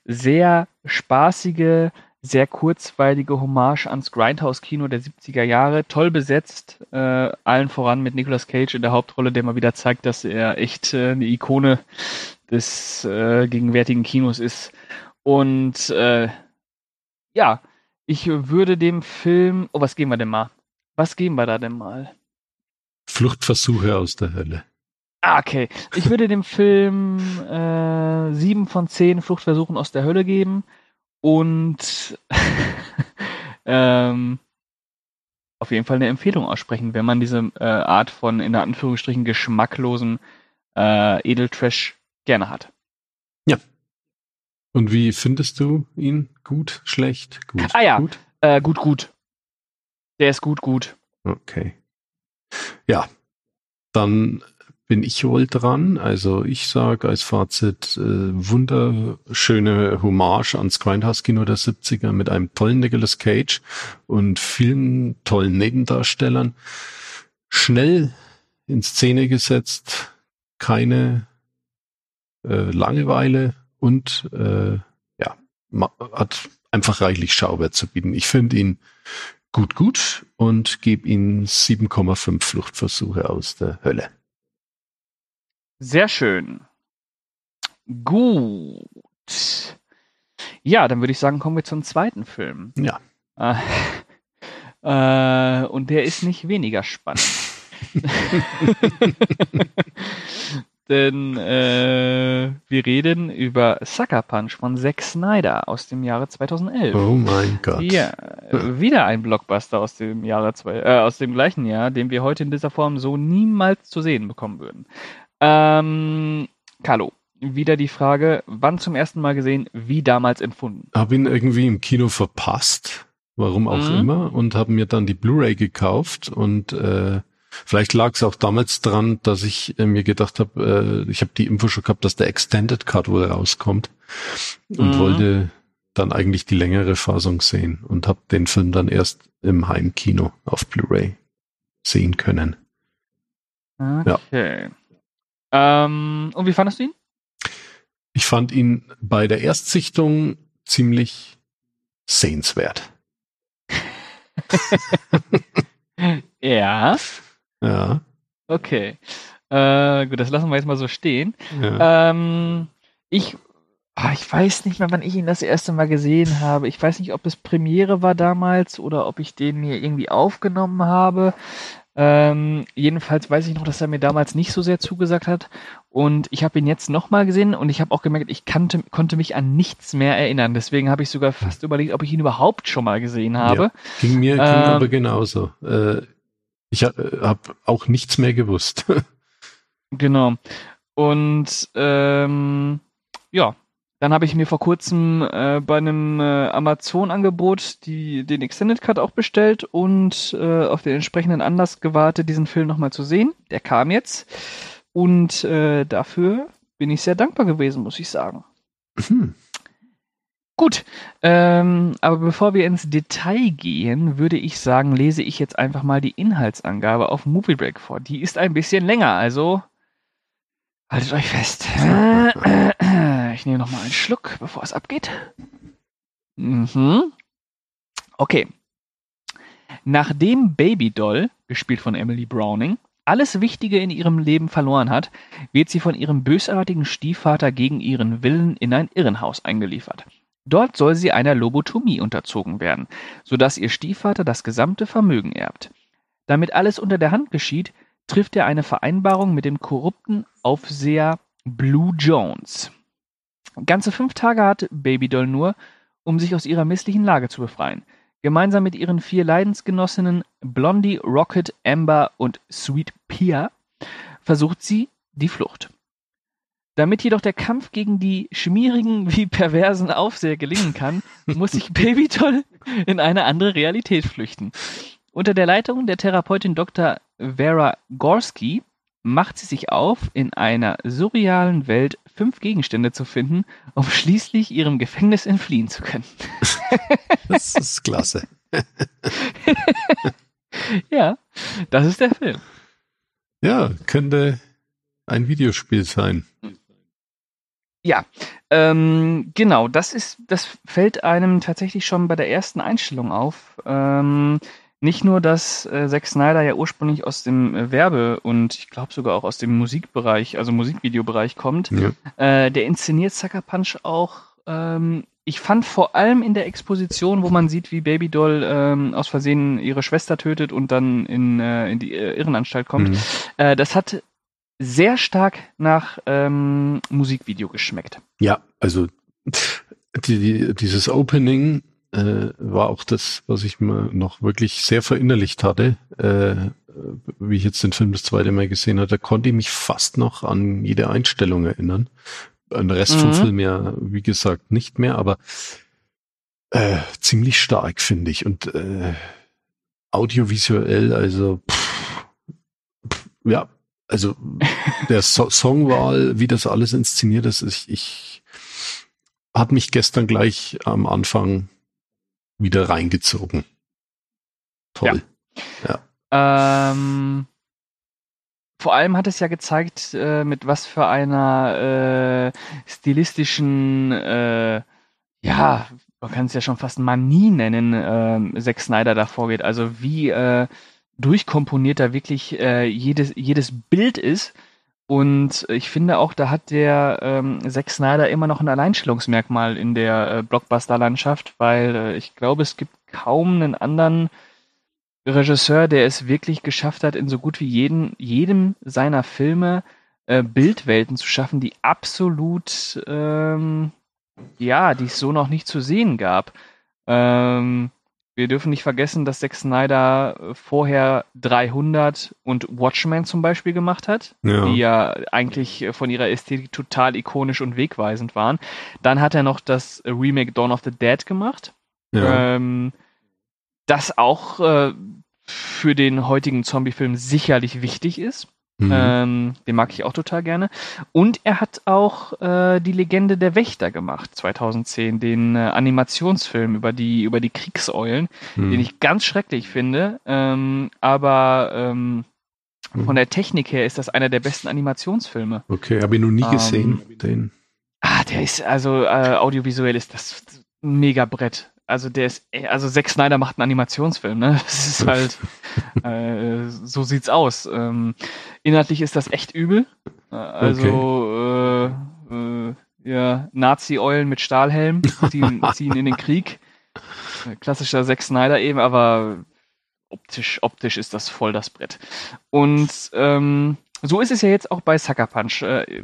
sehr spaßige, sehr kurzweilige Hommage ans Grindhouse-Kino der 70er Jahre. Toll besetzt, äh, allen voran mit Nicolas Cage in der Hauptrolle, der mal wieder zeigt, dass er echt äh, eine Ikone des äh, gegenwärtigen Kinos ist. Und äh, ja, ich würde dem Film. Oh, was geben wir denn mal? Was geben wir da denn mal? Fluchtversuche aus der Hölle. Ah, okay. Ich würde dem Film äh, sieben von zehn Fluchtversuchen aus der Hölle geben und ähm, auf jeden Fall eine Empfehlung aussprechen, wenn man diese äh, Art von in Anführungsstrichen geschmacklosem äh, Edeltrash gerne hat. Und wie findest du ihn? Gut, schlecht, gut, Ah ja. gut? Äh, gut, gut. Der ist gut, gut. Okay. Ja, dann bin ich wohl dran. Also ich sage als Fazit, äh, wunderschöne Hommage ans Grindhouse-Kino der 70er mit einem tollen Nicolas Cage und vielen tollen Nebendarstellern. Schnell in Szene gesetzt, keine äh, Langeweile und äh, ja, hat einfach reichlich Schauwert zu bieten. Ich finde ihn gut, gut und gebe ihm 7,5 Fluchtversuche aus der Hölle. Sehr schön. Gut. Ja, dann würde ich sagen, kommen wir zum zweiten Film. Ja. Äh, äh, und der ist nicht weniger spannend. Denn äh, wir reden über Sucker Punch von Zack Snyder aus dem Jahre 2011. Oh mein Gott. Ja, wieder ein Blockbuster aus dem Jahre zwei, äh, aus dem gleichen Jahr, den wir heute in dieser Form so niemals zu sehen bekommen würden. Ähm, Carlo, wieder die Frage, wann zum ersten Mal gesehen, wie damals empfunden? Habe ihn irgendwie im Kino verpasst, warum auch Mhm. immer, und habe mir dann die Blu-ray gekauft und äh, vielleicht lag es auch damals dran, dass ich äh, mir gedacht habe, äh, ich habe die Info schon gehabt, dass der Extended Cut wohl rauskommt und Mhm. wollte dann eigentlich die längere Fassung sehen und habe den Film dann erst im Heimkino auf Blu-ray sehen können. Okay. Ähm, und wie fandest du ihn? Ich fand ihn bei der Erstsichtung ziemlich sehenswert. Ja. Ja. Okay. Äh, gut, das lassen wir jetzt mal so stehen. ja. Ähm, ich Ah, ich weiß nicht mehr, wann ich ihn das erste Mal gesehen habe. Ich weiß nicht, ob es Premiere war damals oder ob ich den mir irgendwie aufgenommen habe. Ähm, jedenfalls weiß ich noch, dass er mir damals nicht so sehr zugesagt hat. Und ich habe ihn jetzt nochmal gesehen und ich habe auch gemerkt, ich kannte, konnte mich an nichts mehr erinnern. Deswegen habe ich sogar fast überlegt, ob ich ihn überhaupt schon mal gesehen habe. Ja, ging mir ging ähm, aber genauso. Äh, ich habe hab auch nichts mehr gewusst. genau. Und ähm, ja, dann habe ich mir vor kurzem äh, bei einem äh, Amazon-Angebot den Extended Cut auch bestellt und äh, auf den entsprechenden Anlass gewartet, diesen Film nochmal zu sehen. Der kam jetzt. Und äh, dafür bin ich sehr dankbar gewesen, muss ich sagen. Hm. Gut, ähm, aber bevor wir ins Detail gehen, würde ich sagen, lese ich jetzt einfach mal die Inhaltsangabe auf Movie Break vor. Die ist ein bisschen länger, also haltet euch fest. Ich nehme nochmal einen Schluck, bevor es abgeht. Mhm. Okay. Nachdem Baby Doll, gespielt von Emily Browning, alles Wichtige in ihrem Leben verloren hat, wird sie von ihrem bösartigen Stiefvater gegen ihren Willen in ein Irrenhaus eingeliefert. Dort soll sie einer Lobotomie unterzogen werden, sodass ihr Stiefvater das gesamte Vermögen erbt. Damit alles unter der Hand geschieht, trifft er eine Vereinbarung mit dem korrupten Aufseher Blue Jones. Ganze fünf Tage hat Babydoll nur, um sich aus ihrer misslichen Lage zu befreien. Gemeinsam mit ihren vier Leidensgenossinnen Blondie, Rocket, Amber und Sweet Pia versucht sie die Flucht. Damit jedoch der Kampf gegen die schmierigen wie perversen Aufseher gelingen kann, muss sich Babydoll in eine andere Realität flüchten. Unter der Leitung der Therapeutin Dr. Vera Gorski macht sie sich auf, in einer surrealen Welt fünf Gegenstände zu finden, um schließlich ihrem Gefängnis entfliehen zu können. das ist klasse. ja, das ist der Film. Ja, könnte ein Videospiel sein. Ja, ähm, genau, das ist, das fällt einem tatsächlich schon bei der ersten Einstellung auf. Ähm, nicht nur, dass äh, Zack Snyder ja ursprünglich aus dem äh, Werbe- und ich glaube sogar auch aus dem Musikbereich, also Musikvideobereich kommt, ja. äh, der inszeniert Sucker Punch auch. Ähm, ich fand vor allem in der Exposition, wo man sieht, wie Baby Doll ähm, aus Versehen ihre Schwester tötet und dann in, äh, in die äh, Irrenanstalt kommt, mhm. äh, das hat sehr stark nach ähm, Musikvideo geschmeckt. Ja, also die, die, dieses Opening äh, war auch das, was ich mir noch wirklich sehr verinnerlicht hatte, äh, wie ich jetzt den Film das zweite Mal gesehen hatte, konnte ich mich fast noch an jede Einstellung erinnern. An den Rest mhm. vom Film ja, wie gesagt, nicht mehr, aber äh, ziemlich stark, finde ich. Und äh, audiovisuell, also pff, pff, ja, also der so Songwahl, wie das alles inszeniert ist, ich, ich hat mich gestern gleich am Anfang wieder reingezogen. Toll. Ja. ja. Ähm, vor allem hat es ja gezeigt, äh, mit was für einer äh, stilistischen, äh, ja, man kann es ja schon fast Manie nennen, äh, Zack Snyder da vorgeht. Also wie äh, durchkomponiert da wirklich äh, jedes, jedes Bild ist und ich finde auch, da hat der ähm, Zack Snyder immer noch ein Alleinstellungsmerkmal in der äh, Blockbuster-Landschaft, weil äh, ich glaube, es gibt kaum einen anderen Regisseur, der es wirklich geschafft hat, in so gut wie jeden, jedem seiner Filme äh, Bildwelten zu schaffen, die absolut, ähm, ja, die es so noch nicht zu sehen gab. Ähm, wir dürfen nicht vergessen, dass Zack Snyder äh, vorher 300 und Watchmen zum Beispiel gemacht hat, ja. die ja eigentlich von ihrer Ästhetik total ikonisch und wegweisend waren. Dann hat er noch das Remake Dawn of the Dead gemacht, ja. ähm, das auch äh, für den heutigen Zombie-Film sicherlich wichtig ist. Mhm. Ähm, den mag ich auch total gerne. Und er hat auch äh, die Legende der Wächter gemacht, 2010, den äh, Animationsfilm über die, über die Kriegseulen, mhm. den ich ganz schrecklich finde. Ähm, aber ähm, mhm. von der Technik her ist das einer der besten Animationsfilme. Okay, habe ich noch nie gesehen. Ähm, den. Ah, der ist, also äh, audiovisuell ist das mega Brett also der ist, also Zack Snyder macht einen Animationsfilm, ne? Das ist halt, äh, so sieht's aus. Ähm, inhaltlich ist das echt übel. Äh, also, okay. äh, äh, ja, Nazi-Eulen mit Stahlhelm, ziehen, ziehen in den Krieg. Klassischer Zack Snyder eben, aber optisch, optisch ist das voll das Brett. Und ähm, so ist es ja jetzt auch bei Sucker Punch. Äh,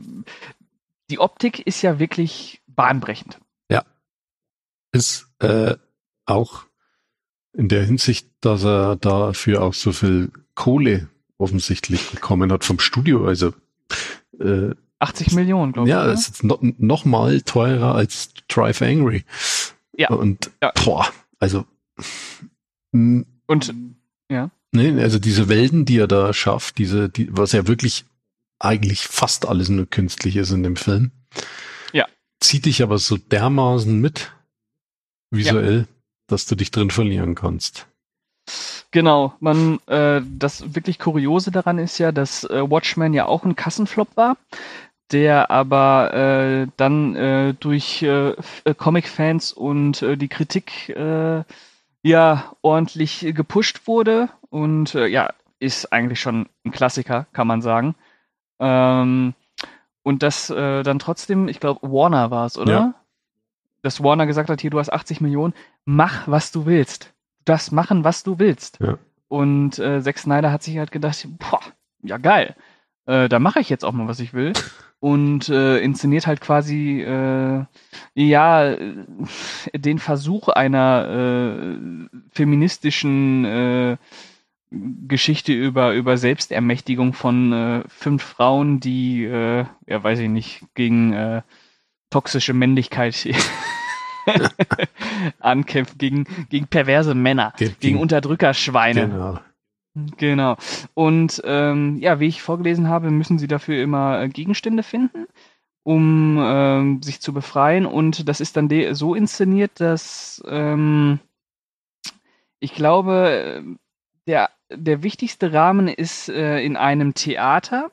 die Optik ist ja wirklich bahnbrechend. Ist äh, auch in der Hinsicht, dass er dafür auch so viel Kohle offensichtlich bekommen hat vom Studio. Also äh, 80 Millionen, glaube ich. Ja, es ist no, noch mal teurer als Drive Angry. Ja. Und ja. boah, also und ja. Nee, also diese Welten, die er da schafft, diese, die, was ja wirklich eigentlich fast alles nur künstlich ist in dem Film. Ja. Zieht dich aber so dermaßen mit, visuell, ja. dass du dich drin verlieren kannst. Genau, man, äh, das wirklich Kuriose daran ist ja, dass äh, Watchmen ja auch ein Kassenflop war, der aber äh, dann äh, durch äh, äh Comic-Fans und äh, die Kritik äh, ja ordentlich gepusht wurde und äh, ja, ist eigentlich schon ein Klassiker, kann man sagen. Ähm, und das äh, dann trotzdem, ich glaube, Warner war es, oder? Ja. Dass Warner gesagt hat, hier, du hast 80 Millionen, mach, was du willst. Das machen, was du willst. Ja. Und äh, Zack Snyder hat sich halt gedacht, boah, ja geil, äh, da mache ich jetzt auch mal, was ich will. Und äh, inszeniert halt quasi äh, ja den Versuch einer äh, feministischen äh, Geschichte über, über Selbstermächtigung von äh, fünf Frauen, die, äh, ja, weiß ich nicht, gegen äh, toxische Männlichkeit ankämpfen, gegen, gegen perverse Männer, Ge gegen Unterdrückerschweine. Genau. Genau. Und ähm, ja, wie ich vorgelesen habe, müssen sie dafür immer äh, Gegenstände finden, um ähm, sich zu befreien. Und das ist dann so inszeniert, dass ähm, ich glaube, der der wichtigste Rahmen ist äh, in einem Theater.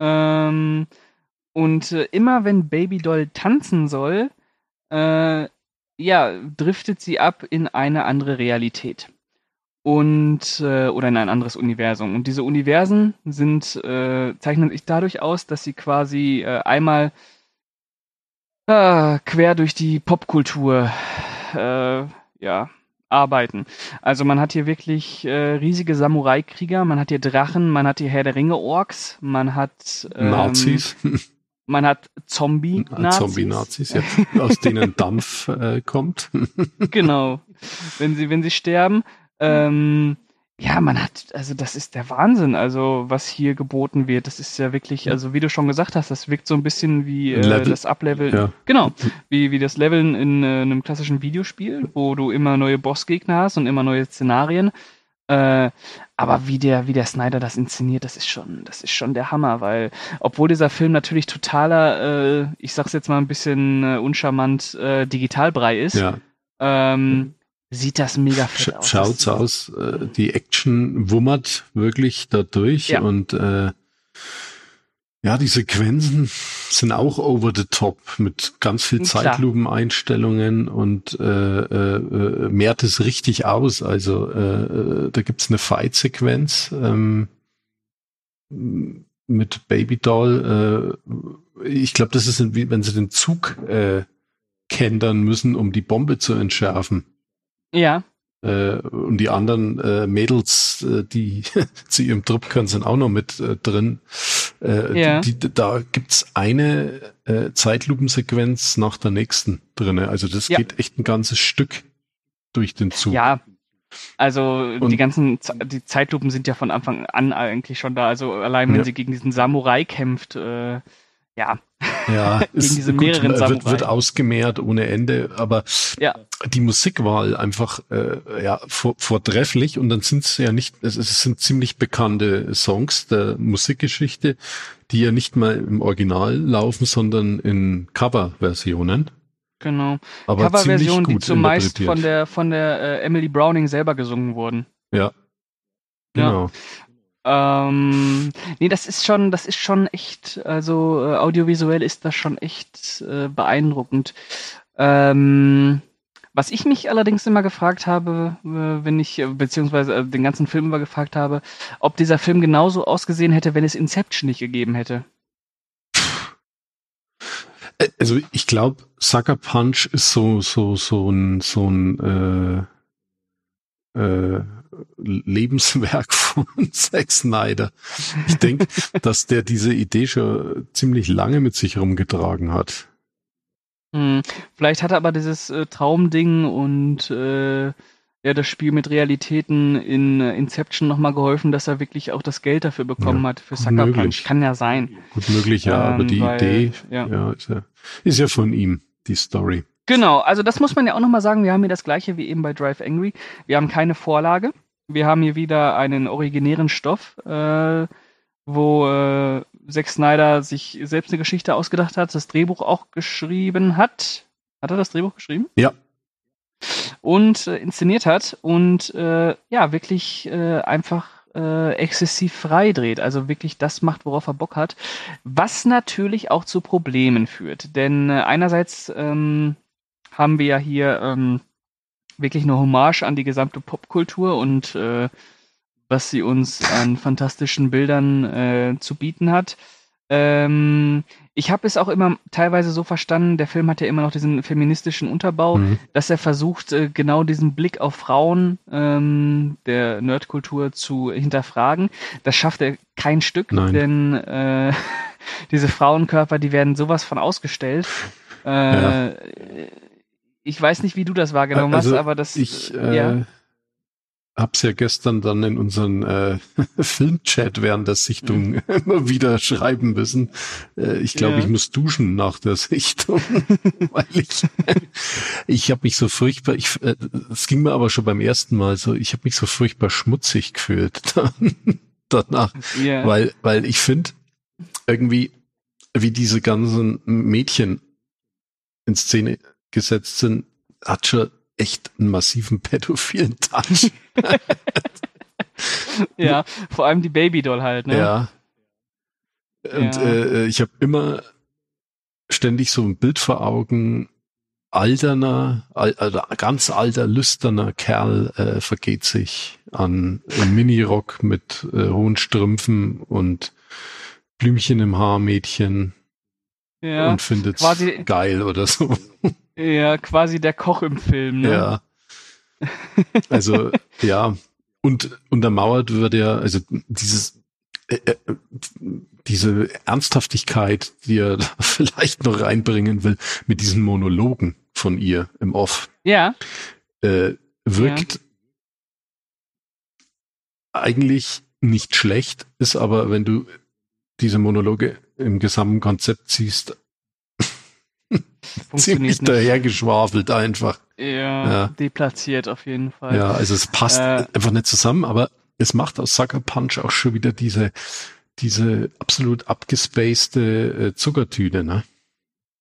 Ähm, und äh, immer wenn Baby Doll tanzen soll, äh, ja, driftet sie ab in eine andere Realität. Und, äh, oder in ein anderes Universum. Und diese Universen sind, äh, zeichnen sich dadurch aus, dass sie quasi äh, einmal äh, quer durch die Popkultur äh, ja, arbeiten. Also man hat hier wirklich äh, riesige Samurai-Krieger, man hat hier Drachen, man hat hier Herr der Ringe-Orks, man hat ähm, Nazis. Man hat Zombie-Nazis. Zombie-Nazis, ja, aus denen Dampf äh, kommt. genau. Wenn sie, wenn sie sterben. Ähm, ja, man hat, also das ist der Wahnsinn, also was hier geboten wird. Das ist ja wirklich, also wie du schon gesagt hast, das wirkt so ein bisschen wie äh, das Ableveln. Ja. Genau, wie, wie das Leveln in äh, einem klassischen Videospiel, wo du immer neue Bossgegner hast und immer neue Szenarien. Äh, aber wie der, wie der Snyder das inszeniert, das ist schon, das ist schon der Hammer, weil, obwohl dieser Film natürlich totaler, äh, ich sag's jetzt mal ein bisschen äh, uncharmant, äh, Digitalbrei ist, ja. ähm, sieht das mega fett aus. Schaut's aus. Äh, die Action wummert wirklich dadurch ja. und äh, ja, die Sequenzen sind auch over the top mit ganz viel Zeitlupeneinstellungen und äh, äh, äh, mehrt es richtig aus. Also äh, äh da gibt's eine Fight-Sequenz ähm, mit Baby Doll. Äh, ich glaube, das ist wie wenn sie den Zug äh, kendern müssen, um die Bombe zu entschärfen. Ja. Äh, und die anderen äh, Mädels, äh, die zu ihrem Trupp können, sind auch noch mit äh, drin. Äh, ja. die, da gibt's eine äh, Zeitlupensequenz nach der nächsten drinne. Also das Ja. geht echt ein ganzes Stück durch den Zug. Ja. Also Und- die ganzen Ze- die Zeitlupen sind ja von Anfang an eigentlich schon da. Also allein wenn Ja. sie gegen diesen Samurai kämpft, äh, ja. Ja, ist diese gut, mehreren wird, Samurai. wird ausgemehrt ohne Ende, aber Ja. die Musikwahl einfach äh, ja vor, vortrefflich und dann sind es ja nicht, es, es sind ziemlich bekannte Songs der Musikgeschichte, die ja nicht mal im Original laufen, sondern in Coverversionen. Genau. Coverversionen, die gut zumeist von der von der äh, Emily Browning selber gesungen wurden. ja. Ja. Ähm, nee, das ist schon, das ist schon echt, also äh, audiovisuell ist das schon echt äh, beeindruckend. Ähm, was ich mich allerdings immer gefragt habe, äh, wenn ich, äh, beziehungsweise äh, den ganzen Film über gefragt habe, ob dieser Film genauso ausgesehen hätte, wenn es Inception nicht gegeben hätte. Äh, Also ich glaube, Sucker Punch ist so so so ein so ein äh, äh, Lebenswerk von Zack Snyder. Ich denke, dass der diese Idee schon ziemlich lange mit sich rumgetragen hat. Hm, vielleicht hat er aber dieses äh, Traumding und äh, ja, das Spiel mit Realitäten in äh, Inception nochmal geholfen, dass er wirklich auch das Geld dafür bekommen Ja, hat für Sucker möglich. Punch. Kann ja sein. Gut möglich, ja, Ähm, aber die weil- Idee ja. ja, ist, ja, ist ja von ihm, die Story. Genau, also das muss man ja auch nochmal sagen. Wir haben hier das gleiche wie eben bei Drive Angry. Wir haben keine Vorlage. Wir haben hier wieder einen originären Stoff, äh, wo äh, Zack Snyder sich selbst eine Geschichte ausgedacht hat, das Drehbuch auch geschrieben hat. Hat er das Drehbuch geschrieben? Ja. Und äh, inszeniert hat und äh, ja, wirklich äh, einfach äh, exzessiv frei dreht. Also wirklich das macht, worauf er Bock hat. Was natürlich auch zu Problemen führt. Denn äh, einerseits ähm, haben wir ja hier ähm, wirklich eine Hommage an die gesamte Popkultur und äh, was sie uns an fantastischen Bildern äh, zu bieten hat. Ähm, ich habe es auch immer teilweise so verstanden, der Film hat ja immer noch diesen feministischen Unterbau, Mhm. dass er versucht, äh, genau diesen Blick auf Frauen ähm, der Nerdkultur zu hinterfragen. Das schafft er kein Stück, Nein. denn äh, diese Frauenkörper, die werden sowas von ausgestellt. Äh, Ja. Ich weiß nicht, wie du das wahrgenommen Also, hast, aber das Ich äh, ja. hab's ja gestern dann in unseren äh, Filmchat während der Sichtung immer wieder schreiben müssen. Äh, ich glaube, Ja. ich muss duschen nach der Sichtung, weil ich ich habe mich so furchtbar. Ich, äh, es ging mir aber schon beim ersten Mal so. Ich habe mich so furchtbar schmutzig gefühlt dann, danach, ja. weil weil ich finde irgendwie wie diese ganzen Mädchen in Szene gesetzt sind, hat schon echt einen massiven pädophilen Touch. ja, vor allem die Babydoll halt, ne? Ja. Und Ja. Äh, ich habe immer ständig so ein Bild vor Augen, alterner, al also ganz alter, lüsterner Kerl äh, vergeht sich an einem Minirock mit äh, hohen Strümpfen und Blümchen im Haar, Mädchen Ja, und findet quasi- geil oder so. ja, quasi der Koch im Film, ne? Ja. Also, ja. Und untermauert wird ja, also dieses, äh, äh, diese Ernsthaftigkeit, die er da vielleicht noch reinbringen will, mit diesen Monologen von ihr im Off, Ja, äh, wirkt eigentlich nicht schlecht, ist aber, wenn du diese Monologe im gesamten Konzept siehst, ziemlich nicht. dahergeschwafelt einfach. Ja, Ja. deplatziert auf jeden Fall. Ja, also es passt Äh, einfach nicht zusammen, aber es macht aus Sucker Punch auch schon wieder diese, diese absolut abgespacede äh, Zuckertüte, ne?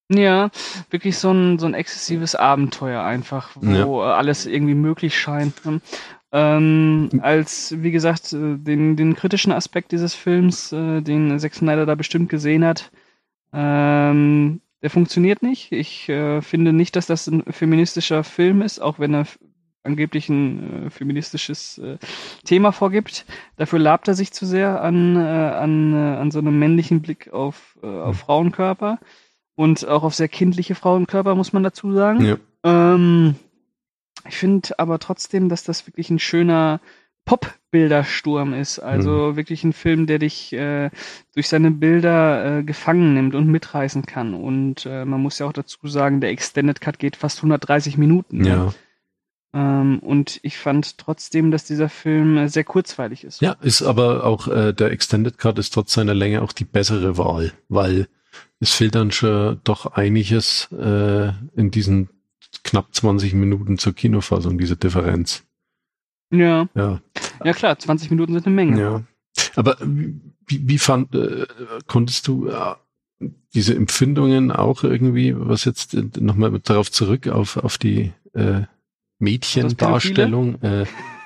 Ja, wirklich so ein, so ein exzessives Abenteuer einfach, wo äh, alles irgendwie möglich scheint. Ähm, als, wie gesagt, äh, den, den kritischen Aspekt dieses Films, äh, den Zack Snyder da bestimmt gesehen hat, ähm, der funktioniert nicht. Ich äh, finde nicht, dass das ein feministischer Film ist, auch wenn er angeblich ein äh, feministisches äh, Thema vorgibt. Dafür labt er sich zu sehr an, äh, an, äh, an so einem männlichen Blick auf, äh, auf Frauenkörper und auch auf sehr kindliche Frauenkörper, muss man dazu sagen. Ja. Ähm, ich finde aber trotzdem, dass das wirklich ein schöner Pop-Bildersturm ist. Also wirklich ein Film, der dich äh, durch seine Bilder äh, gefangen nimmt und mitreißen kann. Und äh, man muss ja auch dazu sagen, der Extended Cut geht fast 130 Minuten. ne? Ja. Ähm, und ich fand trotzdem, dass dieser Film äh, sehr kurzweilig ist. Ja, ist aber auch äh, der Extended Cut ist trotz seiner Länge auch die bessere Wahl, weil es fehlt dann schon doch einiges äh, in diesen knapp 20 Minuten zur Kinofassung, diese Differenz. Ja, Ja, ja klar, 20 Minuten sind eine Menge. ja. Aber wie, wie fand, äh, konntest du äh, diese Empfindungen auch irgendwie, was jetzt äh, nochmal darauf zurück auf, auf die äh, Mädchendarstellung, äh,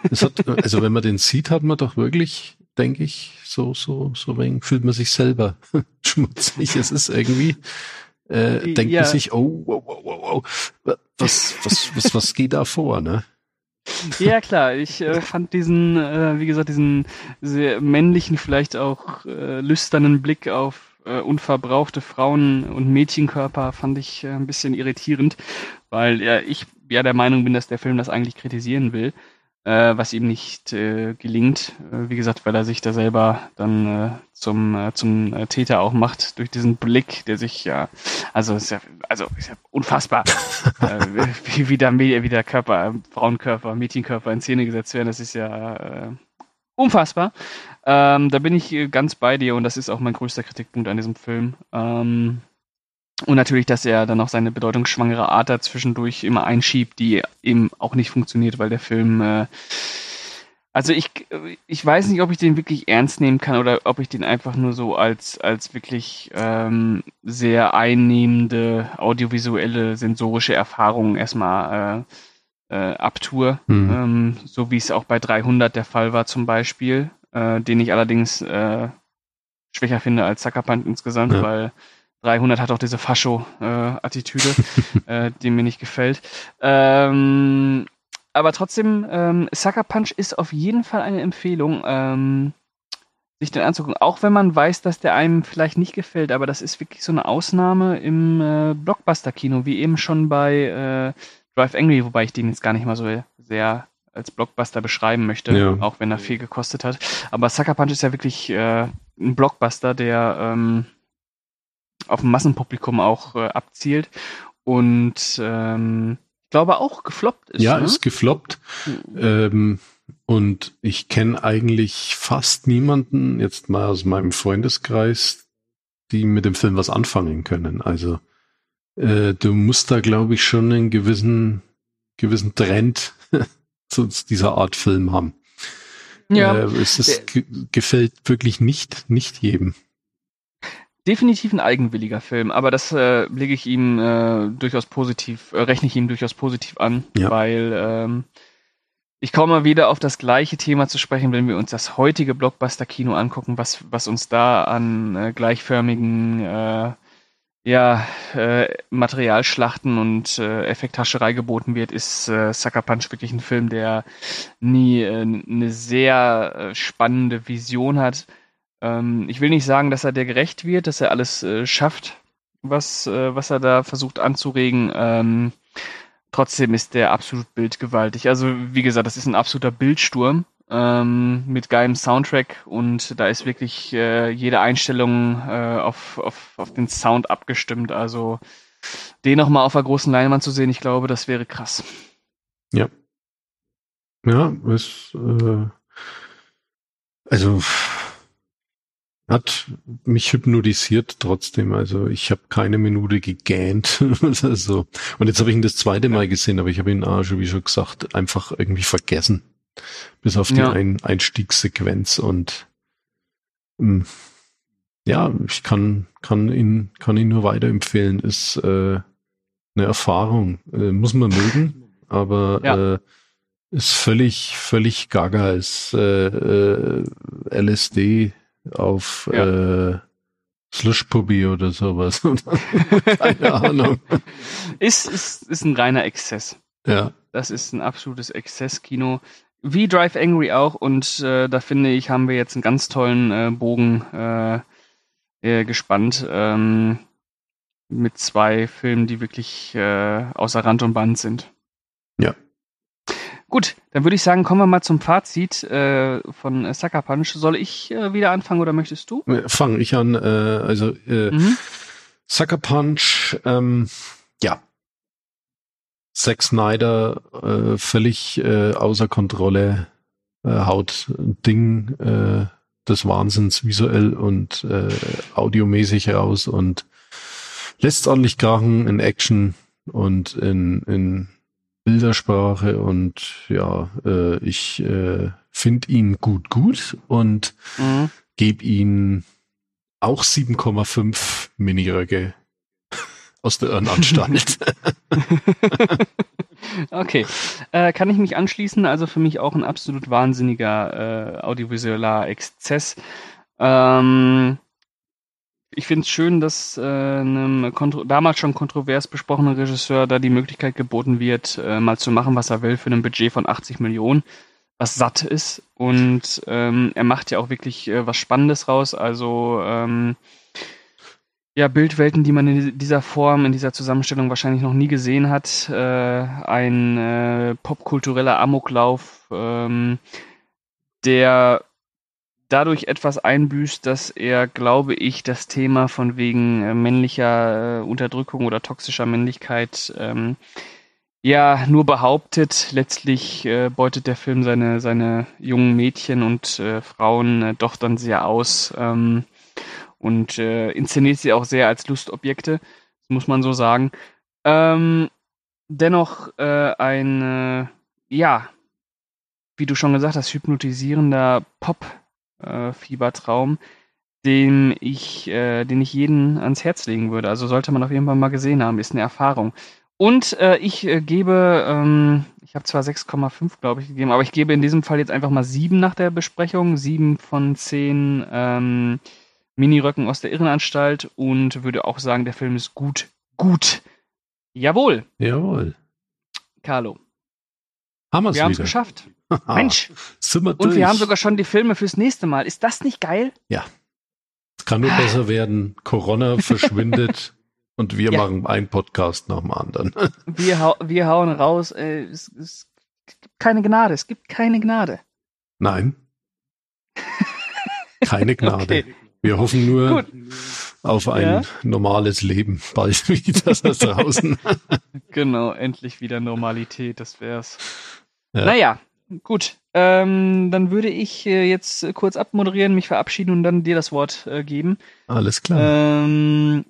es hat, also wenn man den sieht, hat man doch wirklich, denke ich, so, so, so wegen, fühlt man sich selber schmutzig. Es ist irgendwie, äh, denkt Ja. man sich, oh, wow, wow, wow, wow, was, was, was, was geht da vor, ne? Ja, klar. Ich äh, fand diesen, äh, wie gesagt, diesen sehr männlichen, vielleicht auch äh, lüsternen Blick auf, äh, unverbrauchte Frauen- und Mädchenkörper fand ich äh, ein bisschen irritierend, weil ja, ich ja der Meinung bin, dass der Film das eigentlich kritisieren will äh, was ihm nicht äh, gelingt. Äh, wie gesagt, weil er sich da selber dann äh, zum, äh, zum äh, Täter auch macht durch diesen Blick, der sich ja, also ist ja, also ist ja unfassbar, wie, wie, der, wie der Körper, Frauenkörper, Mädchenkörper in Szene gesetzt werden. Das ist ja unfassbar. Ähm, da bin ich ganz bei dir und das ist auch mein größter Kritikpunkt an diesem Film. Ähm, und natürlich, dass er dann noch seine bedeutungsschwangere Art dazwischendurch immer einschiebt, die eben auch nicht funktioniert, weil der Film, äh, also ich, ich weiß nicht, ob ich den wirklich ernst nehmen kann oder ob ich den einfach nur so als, als wirklich ähm, sehr einnehmende audiovisuelle, sensorische Erfahrung erstmal äh, äh, abtue, mhm. ähm, so wie es auch bei 300 der Fall war zum Beispiel, äh, den ich allerdings äh, schwächer finde als Sucker Punch insgesamt, ja. weil 300 hat auch diese Fascho-Attitüde, äh, äh, die mir nicht gefällt. Ähm, aber trotzdem, ähm, Sucker Punch ist auf jeden Fall eine Empfehlung, ähm, sich den anzugucken. Auch wenn man weiß, dass der einem vielleicht nicht gefällt, aber das ist wirklich so eine Ausnahme im äh, Blockbuster-Kino, wie eben schon bei äh, Drive Angry, wobei ich den jetzt gar nicht mal so sehr als Blockbuster beschreiben möchte, ja. auch wenn er viel gekostet hat. Aber Sucker Punch ist ja wirklich äh, ein Blockbuster, der ähm, auf ein Massenpublikum auch äh, abzielt und ähm, ich glaube auch gefloppt ist. Ja, ne? ist gefloppt. Mhm. Ähm, und ich kenne eigentlich fast niemanden, jetzt mal aus meinem Freundeskreis, die mit dem Film was anfangen können. Also äh, du musst da, glaube ich, schon einen gewissen, gewissen Trend zu dieser Art Film haben. Ja. Äh, es ist, gefällt wirklich nicht, nicht jedem definitiv ein eigenwilliger Film, aber das äh, lege ich ihm äh, durchaus positiv, äh, rechne ich ihm durchaus positiv an, ja. weil ähm, ich komme mal wieder auf das gleiche Thema zu sprechen, wenn wir uns das heutige Blockbuster-Kino angucken, was, was uns da an äh, gleichförmigen äh, ja, äh, Materialschlachten und äh, Effekthascherei geboten wird, ist äh, Sucker Punch wirklich ein Film, der nie äh, eine sehr äh, spannende Vision hat, ähm, ich will nicht sagen, dass er der gerecht wird, dass er alles äh, schafft, was, äh, was er da versucht anzuregen. Ähm, trotzdem ist der absolut bildgewaltig. Also, wie gesagt, das ist ein absoluter Bildsturm ähm, mit geilem Soundtrack und da ist wirklich äh, jede Einstellung äh, auf, auf, auf den Sound abgestimmt. Also, den nochmal auf der großen Leinwand zu sehen, ich glaube, das wäre krass. Ja. Ja, es, äh, also hat mich hypnotisiert trotzdem. Also ich habe keine Minute gegähnt. also, und jetzt habe ich ihn das zweite Mal gesehen, aber ich habe ihn, ah, schon, wie schon gesagt, einfach irgendwie vergessen. Bis auf die ja. Ein Einstiegssequenz und ähm, ja, ich kann, kann ihn, kann ihn nur weiterempfehlen. Ist äh, eine Erfahrung. Äh, muss man mögen, aber ja. äh, ist völlig, völlig gaga. Ist äh, äh, LSD auf ja. äh, Slushpuppy oder sowas. Keine Ahnung. Ist, ist, ist ein reiner Exzess. Ja. Das ist ein absolutes Exzesskino. Wie Drive Angry auch. Und äh, da finde ich, haben wir jetzt einen ganz tollen äh, Bogen äh, äh, gespannt. Ähm, mit zwei Filmen, die wirklich äh, außer Rand und Band sind. Ja, Gut, dann würde ich sagen, kommen wir mal zum Fazit äh, von Sucker Punch. Soll ich äh, wieder anfangen oder möchtest du? Äh, Fange ich an. Äh, also äh, mhm. Sucker Punch, ähm, ja. Zack Snyder äh, völlig äh, außer Kontrolle, äh, haut ein Ding äh, des Wahnsinns visuell und äh, audiomäßig raus und lässt ordentlich krachen in Action und in, in Bildersprache und ja, äh, ich äh, finde ihn gut gut und mhm. gebe ihn auch 7,5 Miniröcke aus der Irrenanstalt. okay, äh, kann ich mich anschließen? Also für mich auch ein absolut wahnsinniger äh, audiovisueller Exzess. Ähm, ich finde es schön, dass äh, einem damals schon kontrovers besprochenen Regisseur da die Möglichkeit geboten wird, äh, mal zu machen, was er will, für ein Budget von 80 Millionen, was satt ist. Und ähm, er macht ja auch wirklich äh, was Spannendes raus. Also ähm, ja, Bildwelten, die man in dieser Form, in dieser Zusammenstellung wahrscheinlich noch nie gesehen hat. Äh, ein äh, popkultureller Amoklauf, ähm, der dadurch etwas einbüßt, dass er, glaube ich, das Thema von wegen äh, männlicher äh, Unterdrückung oder toxischer Männlichkeit ähm, ja nur behauptet. Letztlich äh, beutet der Film seine, seine jungen Mädchen und äh, Frauen äh, doch dann sehr aus ähm, und äh, inszeniert sie auch sehr als Lustobjekte, muss man so sagen. Ähm, dennoch ein, ja, wie du schon gesagt hast, hypnotisierender Pop-Fiebertraum, den ich, äh, den ich jeden ans Herz legen würde. Also sollte man auf jeden Fall mal gesehen haben, ist eine Erfahrung. Und äh, ich äh, gebe, ähm, ich habe zwar 6,5, glaube ich, gegeben, aber ich gebe in diesem Fall jetzt einfach mal 7 nach der Besprechung. 7 von 10 ähm, Mini-Röcken aus der Irrenanstalt und würde auch sagen, der Film ist gut. Gut. Jawohl. Jawohl. Carlo. Haben wir haben es geschafft. Mensch. Sind wir Und wir durch. haben sogar schon die Filme fürs nächste Mal. Ist das nicht geil? Es kann nur besser werden. Corona verschwindet und wir Ja. machen einen Podcast nach dem anderen. Wir, hau wir hauen raus. Äh, es, es gibt keine Gnade. Es gibt keine Gnade. Nein. Keine Gnade. Okay. Wir hoffen nur Gut. auf ein Ja. normales Leben bald wieder da draußen. Genau, endlich wieder Normalität. Das wär's. Ja. Naja, gut. Ähm, dann würde ich äh, jetzt kurz abmoderieren, mich verabschieden und dann dir das Wort äh, geben. Alles klar. Ähm,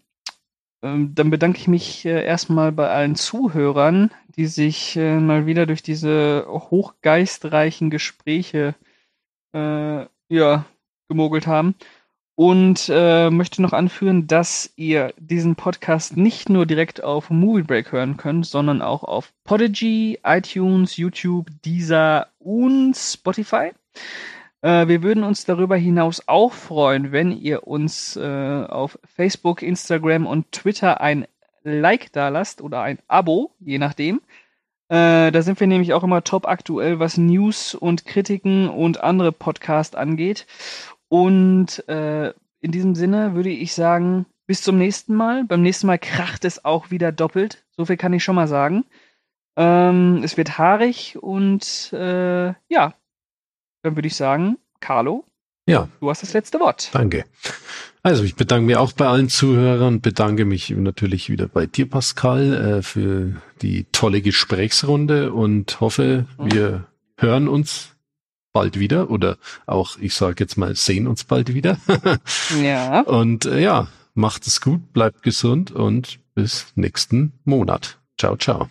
ähm, dann bedanke ich mich äh, erstmal bei allen Zuhörern, die sich äh, mal wieder durch diese hochgeistreichen Gespräche äh, ja, gemogelt haben. Und äh, möchte noch anführen, dass ihr diesen Podcast nicht nur direkt auf Movie Break hören könnt, sondern auch auf Podigy, iTunes, YouTube, Deezer und Spotify. Äh, wir würden uns darüber hinaus auch freuen, wenn ihr uns äh, auf Facebook, Instagram und Twitter ein Like da lasst oder ein Abo, je nachdem. Äh, da sind wir nämlich auch immer top aktuell, was News und Kritiken und andere Podcasts angeht. Und äh, in diesem Sinne würde ich sagen, bis zum nächsten Mal. Beim nächsten Mal kracht es auch wieder doppelt. So viel kann ich schon mal sagen. Ähm, es wird haarig und äh, ja, dann würde ich sagen, Carlo, Ja, du hast das letzte Wort. danke. Also ich bedanke mich auch bei allen Zuhörern, bedanke mich natürlich wieder bei dir, Pascal, äh, für die tolle Gesprächsrunde und hoffe, Mhm. wir hören uns bald wieder oder auch, ich sage jetzt mal, sehen uns bald wieder. Ja, und äh, ja, macht es gut, bleibt gesund und bis nächsten Monat. Ciao, ciao.